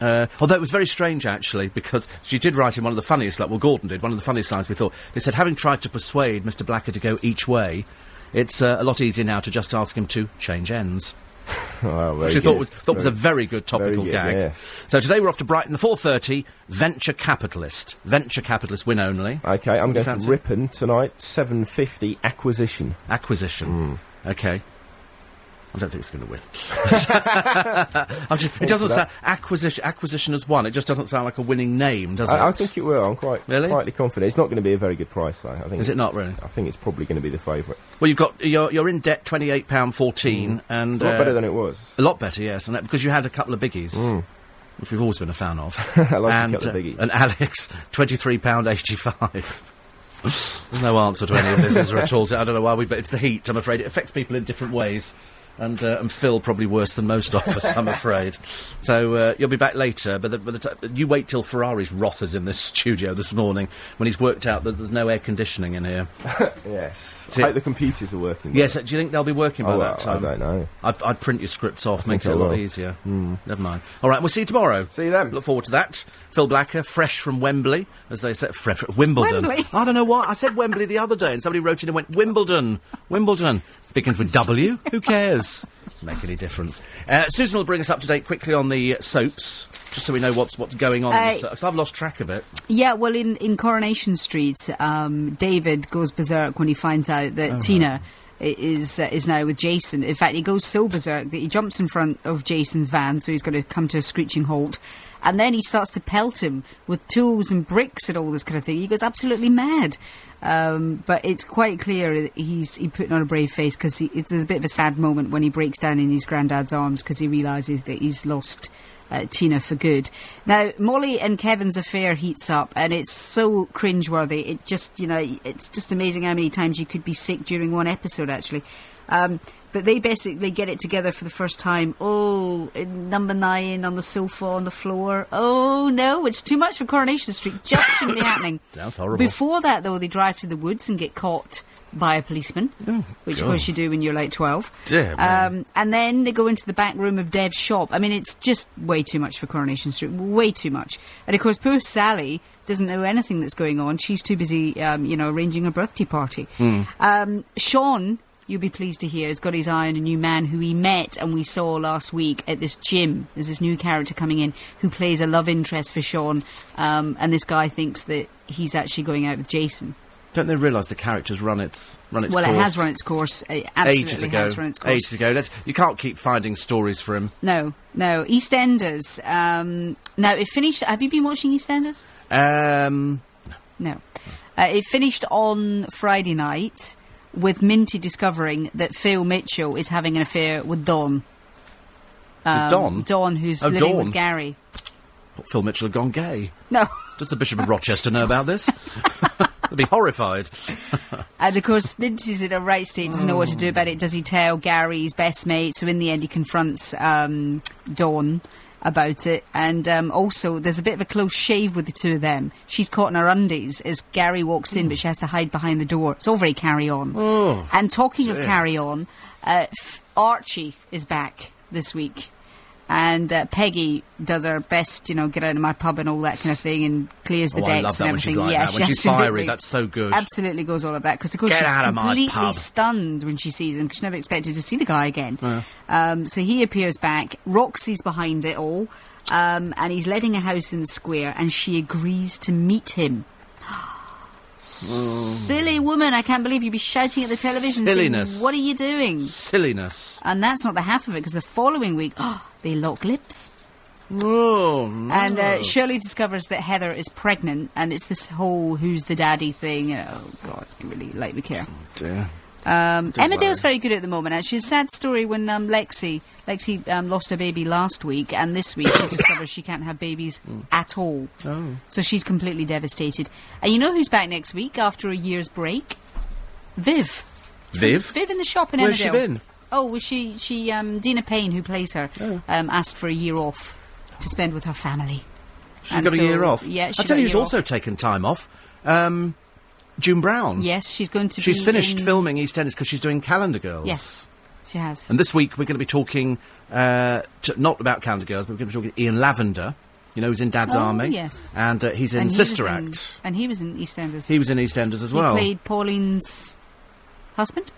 Uh, although it was very strange, actually, because she did write in one of the funniest, like, well, Gordon did, one of the funniest lines we thought. They said, having tried to persuade Mr. Blacker to go each way, it's uh, a lot easier now to just ask him to change ends. Oh, Which I thought was, thought was a very good topical good, gag. So today we're off to Brighton, the 4.30, Venture Capitalist. Venture Capitalist win only. Okay, I'm going to Ripon tonight. 750 acquisition. Acquisition. Okay. I don't think it's going to win. I'm just, it doesn't sound acquisition. Acquisition as one. It just doesn't sound like a winning name, does it? I, I think it will. I'm quite Really? quietly confident. It's not going to be a very good price, though. I think Is it not really? I think it's probably going to be the favourite. Well, you've got you're you're in debt twenty eight pound fourteen, and a lot uh, better than it was. a lot better, yes, and that, because you had a couple of biggies. which we've always been a fan of. I like and, a couple of uh, biggies. and Alex, £23.85. There's no answer to any of this is there at all. I don't know why we, but it's the heat. I'm afraid it affects people in different ways, and uh, and Phil probably worse than most of us. I'm afraid. So uh, you'll be back later, but the, by the ti- you wait till Ferrari's wrath is in this studio this morning when he's worked out that there's no air conditioning in here. Yes. See- I hope the computers are working. Yes, do you think they'll be working by Oh, that well, I don't know. I'd, I'd print your scripts off, makes it a lot will. easier. Never mind. All right, we'll see you tomorrow. See you then. Look forward to that. Phil Blacker, fresh from Wembley, as they said, fre- fre- Wimbledon. Wembley? I don't know why. I said Wembley the other day, and somebody wrote in and went, Wimbledon. Wimbledon. Begins with W. Who cares? Doesn't make any difference. Uh, Susan will bring us up to date quickly on the soaps, just so we know what's what's going on. Uh, soaps. I've lost track of it. Yeah, well, in, in Coronation Street, um, David goes berserk when he finds out that Tina i- is uh, is now with Jason. In fact, he goes so berserk that he jumps in front of Jason's van, so he's going to come to a screeching halt. And then he starts to pelt him with tools and bricks and all this kind of thing. He goes absolutely mad. Um, but it's quite clear he's he putting on a brave face because there's a bit of a sad moment when he breaks down in his granddad's arms because he realises that he's lost uh, Tina for good. Now, Molly and Kevin's affair heats up, and it's so cringeworthy. It just, you know, it's just amazing how many times you could be sick during one episode, actually. Um, but they basically get it together for the first time. Oh, number nine on the sofa on the floor. Oh no, it's too much for Coronation Street. Just shouldn't be happening. Sounds horrible. Before that, though, they drive to the woods and get caught by a policeman, which of course you do when you're like twelve. Dear me. Um, and then they go into the back room of Dev's shop. I mean, it's just way too much for Coronation Street. Way too much. And of course, poor Sally doesn't know anything that's going on. She's too busy, um, you know, arranging a birthday party. Hmm. Um, Sean, you'll be pleased to hear, has got his eye on a new man who he met and we saw last week at this gym. There's this new character coming in who plays a love interest for Sean. Um, and this guy thinks that he's actually going out with Jason. Don't they realise the character's run its run its well, course it has run its course. It absolutely ages ago? has run its course. Ages ago. Let's, you can't keep finding stories for him. No, no. EastEnders. Um, now it finished. Have you been watching EastEnders? Um, No. Uh, it finished on Friday night with Minty discovering that Phil Mitchell is having an affair with Dawn. Um, Dawn? Dawn, who's Oh, living Dawn. with Gary. Phil Mitchell had gone gay. No. Does the Bishop of Rochester know about this? They'd be horrified. And of course, Minty's in a right state, doesn't know what to do about it. Does he tell Gary, his best mate? So in the end, he confronts um, Dawn about it. And um, also, there's a bit of a close shave with the two of them. She's caught in her undies as Gary walks in, but she has to hide behind the door. It's all very carry on. and talking of carry on, uh, Archie is back this week. And uh, Peggy does her best, you know, get out of my pub and all that kind of thing, and clears the Oh, decks and everything. like yeah, that. When she she's fiery, that's so good. Absolutely goes all of that because of course Get she's out of my completely stunned when she sees him because she never expected to see the guy again. Um, so he appears back. Roxy's behind it all, um, and he's letting a house in the square, and she agrees to meet him. Silly woman! I can't believe you'd be shouting at the television. saying, Silliness. what are you doing? Silliness. And that's not the half of it because the following week, they lock lips. Oh, no. And uh, Shirley discovers that Heather is pregnant, and it's this whole "who's the daddy" thing. Oh God, you really like me care. dear. Um, Emma. Dale's very good at the moment. Actually, a sad story when um, Lexi Lexi um, lost her baby last week, and this week she discovers she can't have babies at all. Oh. So she's completely devastated. And you know who's back next week after a year's break? Viv. Viv? Viv in the shop in Where's she been? Oh, was she she um, Deena Payne, who plays her, Oh. um, asked for a year off to spend with her family. She's And got a year off. yeah, she I tell you, who's also off. taken time off. Um, June Brown. Yes, she's going to. She's finished in- filming EastEnders because she's doing Calendar Girls. Yes, she has. And this week we're going to be talking uh, t- not about Calendar Girls, but we're going to be talking Ian Lavender. You know, he's in Dad's Oh, Army. yes. And uh, he's in And he Sister in- Act. and he was in EastEnders. He was in EastEnders as well. He played Pauline's husband.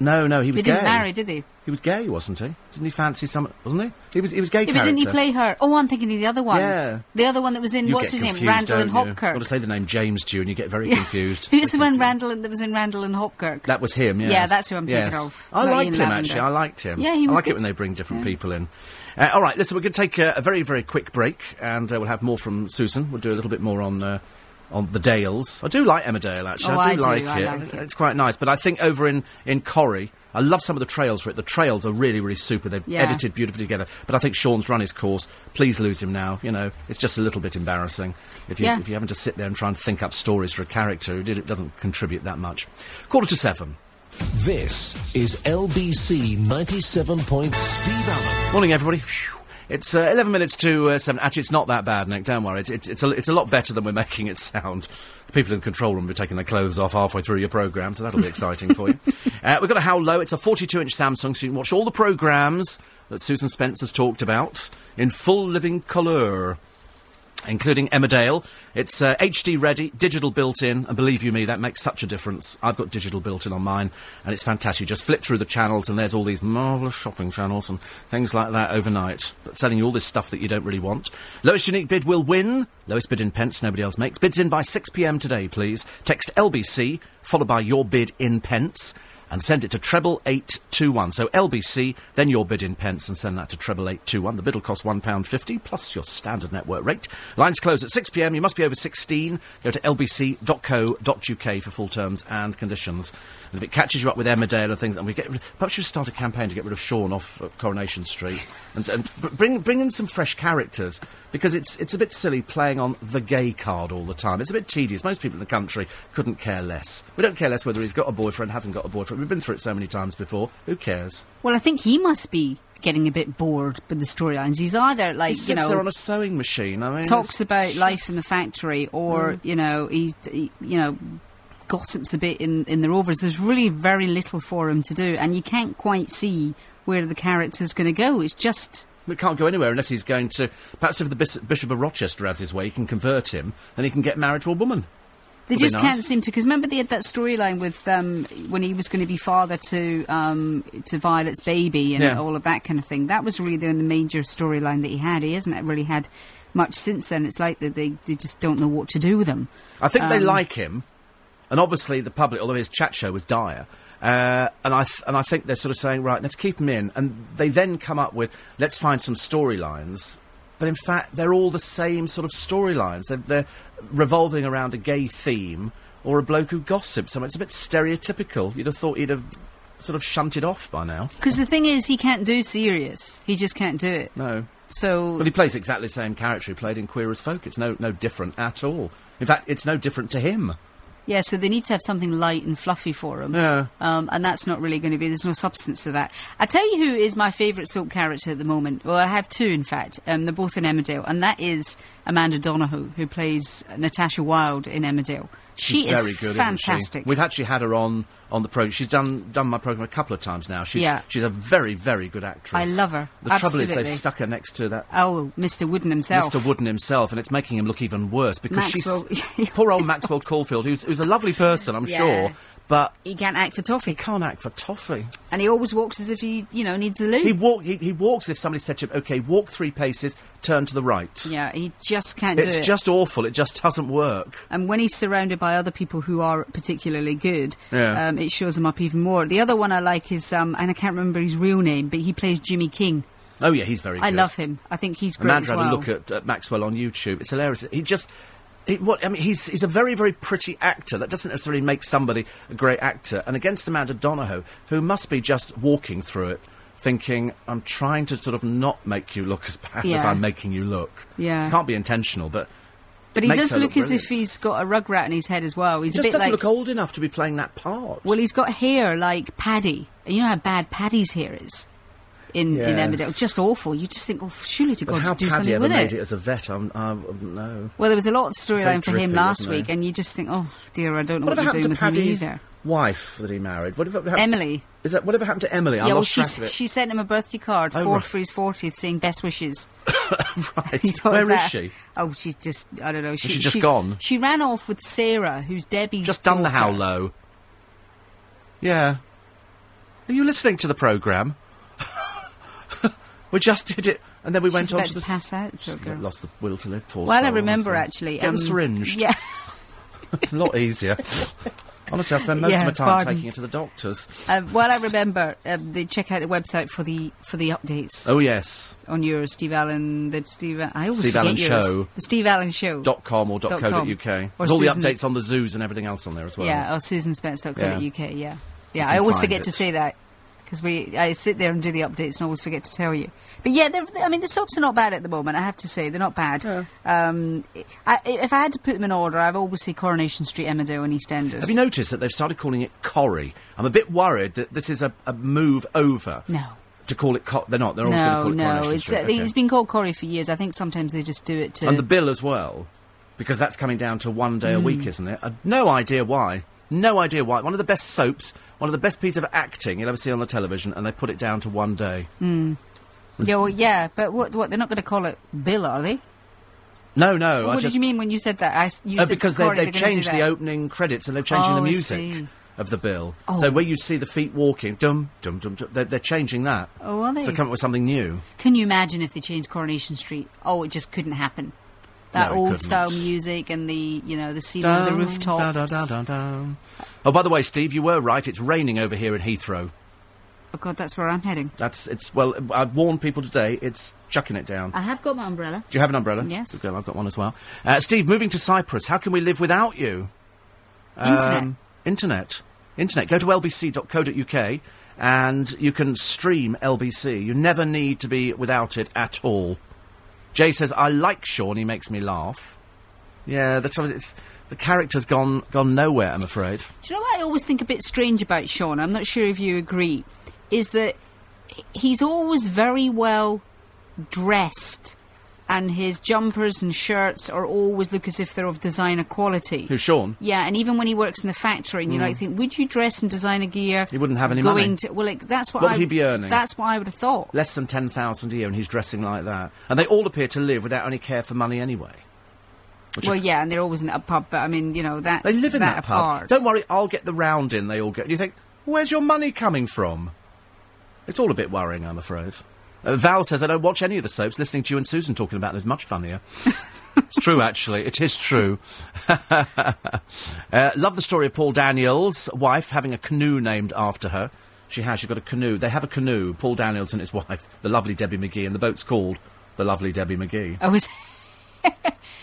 No, no, he was gay. didn't marry, did they? He was gay, wasn't he? Didn't he fancy some? Wasn't he? He was. He was gay Yeah, but didn't he play her? Oh, I'm thinking of the other one. Yeah. The other one that was in, You what's his name? Randall and you? Hopkirk. Got to say the name James Dew, and you get very Yeah. confused. Who's the one. Randall that was in Randall and Hopkirk? That was him, yes. Yeah, that's who I'm thinking Yes. of, I liked Ian him, Lavender. actually. I liked him. Yeah, he was I like good. it when they bring different Yeah. people in. Uh, all right, listen, we're going to take uh, a very, very quick break, and uh, we'll have more from Susan. We'll do a little bit more on... On the Dales, I do like Emmerdale. Actually, Oh, I I do do, like I it. like it. It's quite nice, but I think over in in Corrie, I love some of the trails for it. The trails are really, really super. They've Yeah. edited beautifully together. But I think Sean's run his course. Please lose him now. You know, it's just a little bit embarrassing if you Yeah. if you're having to sit there and try and think up stories for a character who did, it doesn't contribute that much. Quarter to seven. This is LBC 97. Point Steve Allen. Morning, everybody. Phew. It's uh, 11 minutes to uh, 7. Actually, it's not that bad, Nick. Don't worry. It's, it's, it's, a, it's a lot better than we're making it sound. The people in the control room will be taking their clothes off halfway through your programme, so that'll be exciting for you. Uh, we've got a How Low. It's a 42 inch Samsung, so you can watch all the programmes that Susan Spencer's talked about in full living colour including Emmerdale. It's uh, HD ready, digital built in, and believe you me, that makes such a difference. I've got digital built in on mine, and it's fantastic. You just flip through the channels, and there's all these marvellous shopping channels and things like that overnight, but selling you all this stuff that you don't really want. Lowest unique bid will win. Lowest bid in pence, nobody else makes. Bids in by 6 pm today, please. Text LBC, followed by your bid in pence and send it to treble eight two one. So LBC, then your bid in pence, and send that to treble eight two one. The bid will cost one pound fifty plus your standard network rate. Lines close at six pm. You must be over sixteen. Go to lbc.co.uk for full terms and conditions. And if it catches you up with Emma Emmerdale and things, and we get perhaps you start a campaign to get rid of Sean off Coronation Street and, and bring bring in some fresh characters because it's it's a bit silly playing on the gay card all the time. It's a bit tedious. Most people in the country couldn't care less. We don't care less whether he's got a boyfriend, hasn't got a boyfriend. We've been through it so many times before. Who cares? Well, I think he must be getting a bit bored with the storylines. He's either like He you know there on a sewing machine. I mean, talks about life in the factory, or Mm. you know he, he you know gossips a bit in in the Rovers. There's really very little for him to do, and you can't quite see where the character's going to go. It's just It can't go anywhere unless he's going to. Perhaps if the Bishop of Rochester has his way, he can convert him, and he can get married to a woman. They just can't seem to because remember they had that storyline with um, when he was going to be father to um, to Violet's baby and Yeah. all of that kind of thing. That was really the, the major storyline that he had. He hasn't really had much since then. It's like that they, they just don't know what to do with him. I think they Um, like him, and obviously the public, although his chat show was dire. Uh, and I th- and I think they're sort of saying, right, let's keep him in, and they then come up with, let's find some storylines. But in fact, they're all the same sort of storylines. They're, they're revolving around a gay theme or a bloke who gossips. Mean, it's a bit stereotypical. You'd have thought he'd have sort of shunted off by now. Because the thing is, he can't do serious. He just can't do it. No. So Well, he plays exactly the same character he played in Queer as Folk. It's no, no different at all. In fact, it's no different to him. Yeah, so they need to have something light and fluffy for them. Yeah. Um, and that's not really going to be. There's no substance to that. I tell you who is my favourite soap character at the moment. Well, I have two, in fact. Um, they're both in Emmerdale, and that is Amanda Donohoe, who plays Natasha Wilde in Emmerdale. She She's is very good, fantastic. Isn't she? We've actually had her on on the program. She's done done my program a couple of times now. She's, Yeah. she's a very very good actress. I love her. The trouble is they've stuck her next to that oh, Mr. Wooden himself. Mr. Wooden himself, and it's making him look even worse because Maxwell- she's poor old Maxwell Caulfield, who's, who's a lovely person, I'm Yeah. sure, but He can't act for toffee, he can't act for toffee. and he always walks as if he, you know, needs the loo. He walk he, he walks if somebody said to him, "Okay, walk three paces, turn to the right." yeah, he just can't It's do it. It's just awful. It just doesn't work. and when he's surrounded by other people who are particularly good, Yeah. um, it shows him up even more. The other one I like is, um, and I can't remember his real name, but he plays Jimmy King. Oh yeah, he's very. I good. love him. I think he's great Amanda as had a look at, at Maxwell on YouTube. It's hilarious. He just. He, what, I mean, he's, he's a very, very pretty actor. That doesn't necessarily make somebody a great actor. And against Amanda Donohoe, who must be just walking through it, thinking, I'm trying to sort of not make you look as bad as I'm making you look. Yeah. Can't be intentional, but. but it he does her look, as if he's got a rug rat in his head as well. He's He a just bit doesn't like. look old enough to be playing that part. Well, he's got hair like Paddy. You know how bad Paddy's hair is in, in Yes. Emmerdale? Just awful. You just think, oh, surely to but God, how do Paddy something ever with made it. it. as a vet, I'm, I don't know. Well, there was a lot of storyline for him last week, and you just think, oh dear, I don't know Whatever what you're doing to with him Paddy's either. wife that he married? Whatever happened? Emily. Is that whatever happened to Emily? I yeah, well, lost she track of it. she sent him a birthday card, Oh, fourth right. for his fortieth, saying best wishes. right. Where is that- she? Oh, she's just I don't know. She, she just gone? She ran off with Sarah, who's Debbie's Just done the daughter. how low. Yeah. Are you listening to the programme? We just did it, and then we went She's on about to to the. pass out. lost the will to live. Poor Well, I remember honestly. actually. Get um, syringed. Yeah, It's a lot easier. Honestly, I spend most Yeah, of my time pardon. taking it to the doctors. um, well, I remember. Um, they check out the website for the for the updates Oh yes, on your Steve Allen. The Steve. I always Steve Allen yours. Show. The Steve Allen Show. dot com or dot Dot co dot uk. Or There's all the updates on the zoos and everything else on there as well. Yeah, or susanspence.co.uk. Yeah, yeah. can I always forget it. to say that. Because we I sit there and do the updates and always forget to tell you. But yeah, they're, I mean the soaps are not bad at the moment. I have to say they're not bad. Um, I, if I had to put them in order, I'd always say Coronation Street, Emmerdale, and EastEnders. Have you noticed that they've started calling it Corrie? I'm a bit worried that this is a, a move over. No. To call it, co- they're not. They're always No, going to call it no, Coronation it's Street. uh, okay. it's been called Corrie for years. I think sometimes they just do it to. And the bill as well, because that's coming down to one day a Mm. week, isn't it? Uh, no idea why. No idea why. One of the best soaps, one of the best pieces of acting you'll ever see on the television, and they put it down to one day. Hmm. yeah, well, yeah, but what? What? They're not going to call it Bill, are they? No, no. I what just, did you mean when you said that? I, you Oh, said because they, Corrie, they've they're gonna do changed the opening credits and they're changing Oh, the music of the bill. Oh. So where you see the feet walking, dum dum dum, dum they're, they're changing that. Oh, are they? To come up with something new. Can you imagine if they changed Coronation Street? Oh, it just couldn't happen. That No, old style music and the you know the scene on the Dum, rooftops. dum. Oh, by the way, Steve, you were right. It's raining over here in Heathrow. Oh God, that's where I'm heading. That's it's well. I've warned people today. It's chucking it down. I have got my umbrella. Do you have an umbrella? Yes. Good girl, I've got one as well. Uh, Steve, moving to Cyprus, how can we live without you? Internet. Um, internet. Internet. Go to lbc.co.uk and you can stream LBC. You never need to be without it at all. Jay says, I like Sean, he makes me laugh. Yeah, the trouble is, the character's gone, gone nowhere, I'm afraid. Do you know what I always think a bit strange about Sean? I'm not sure if you agree. Is that he's always very well dressed, and his jumpers and shirts are always look as if they're of designer quality. Who's Sean? Yeah, and even when he works in the factory, and you hmm. like think, would you dress in designer gear? He wouldn't have any going money. To, well, like, that's what. What I, would he be earning? That's what I would have thought. Less than 10,000 a year and he's dressing like that. And they all appear to live without any care for money anyway. Well, yeah, and they're always in that pub, but I mean, you know that They live in that, apart. pub. Don't worry, I'll get the round in they all get. You think, where's your money coming from? It's all a bit worrying, I'm afraid. Uh, Val says, I don't watch any of the soaps. Listening to you and Susan talking about them is much funnier. it's true, actually. It is true. uh, love the story of Paul Daniels' wife having a canoe named after her. She has. She's got a canoe. They have a canoe, Paul Daniels and his wife, the lovely Debbie McGee, and the boat's called the lovely Debbie McGee. I was.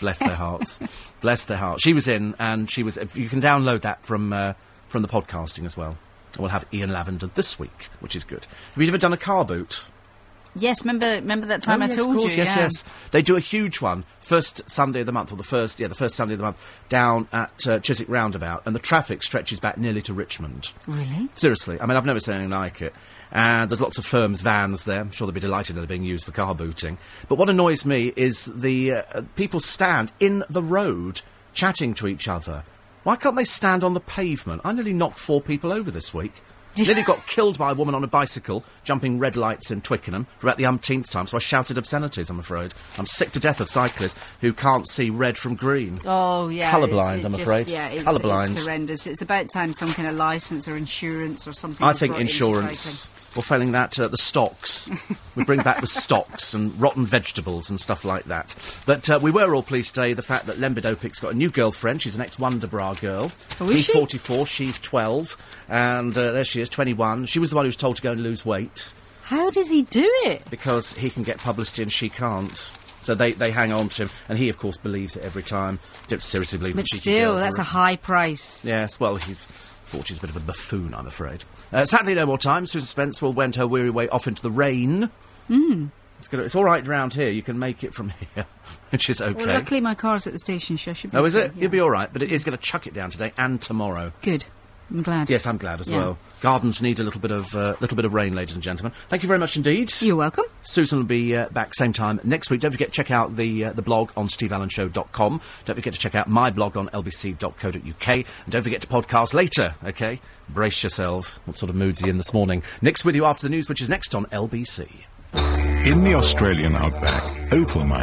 Bless their hearts. Bless their hearts. She was in, and she was. You can download that from uh, from the podcasting as well. And we'll have Ian Lavender this week, which is good. Have you ever done a car boot? Yes, remember, remember that time Oh, I yes, told of course, you. Yes, yeah. yes. They do a huge one first Sunday of the month, or the first, yeah, the first Sunday of the month, down at uh, Chiswick Roundabout, and the traffic stretches back nearly to Richmond. Really? Seriously, I mean, I've never seen anything like it. And there's lots of firms' vans there. I'm sure they'll be delighted that they're being used for car booting. But what annoys me is the uh, uh, people stand in the road chatting to each other. Why can't they stand on the pavement? I nearly knocked four people over this week. nearly got killed by a woman on a bicycle jumping red lights in Twickenham for about the umpteenth time, so I shouted obscenities, I'm afraid. I'm sick to death of cyclists who can't see red from green. Oh yeah, Colourblind, I'm just- afraid. Yeah, it's, Colourblind. It's horrendous. It's about time some kind of license or insurance or something. I think brought in for insurance. Or failing that, uh, the stocks. we bring back the stocks and rotten vegetables and stuff like that. But uh, we were all pleased today the fact that Lembit Öpik's got a new girlfriend. She's an ex-Wonderbra girl. Oh, He's she? 44, she's 12. And uh, there she is, 21. She was the one who was told to go and lose weight How does he do it? because he can get publicity and she can't. So they, they hang on to him. And he, of course, believes it every time. Don't seriously believe But still, that's a high price. Yes, well, he's Fortune's a bit of a buffoon, I'm afraid. Uh, sadly, no more time. Susan Spence will wend her weary way off into the rain. Mm. It's, gonna, it's all right around here. You can make it from here, which is okay. Well, luckily my car's at the station, so I should be oh, is it? yeah. You'll be all right, but it is going to chuck it down today and tomorrow. Good. I'm glad. Yes, I'm glad as Yeah. well. Gardens need a little bit of uh, little bit of rain, ladies and gentlemen. Thank you very much indeed. You're welcome. Susan will be uh, back same time next week. Don't forget to check out the uh, the blog on steveallenshow.com. Don't forget to check out my blog on lbc.co.uk. And don't forget to podcast later, okay? Brace yourselves. What sort of mood's he in this morning? Nick's with you after the news, which is next on LBC. In the Australian outback, opal mine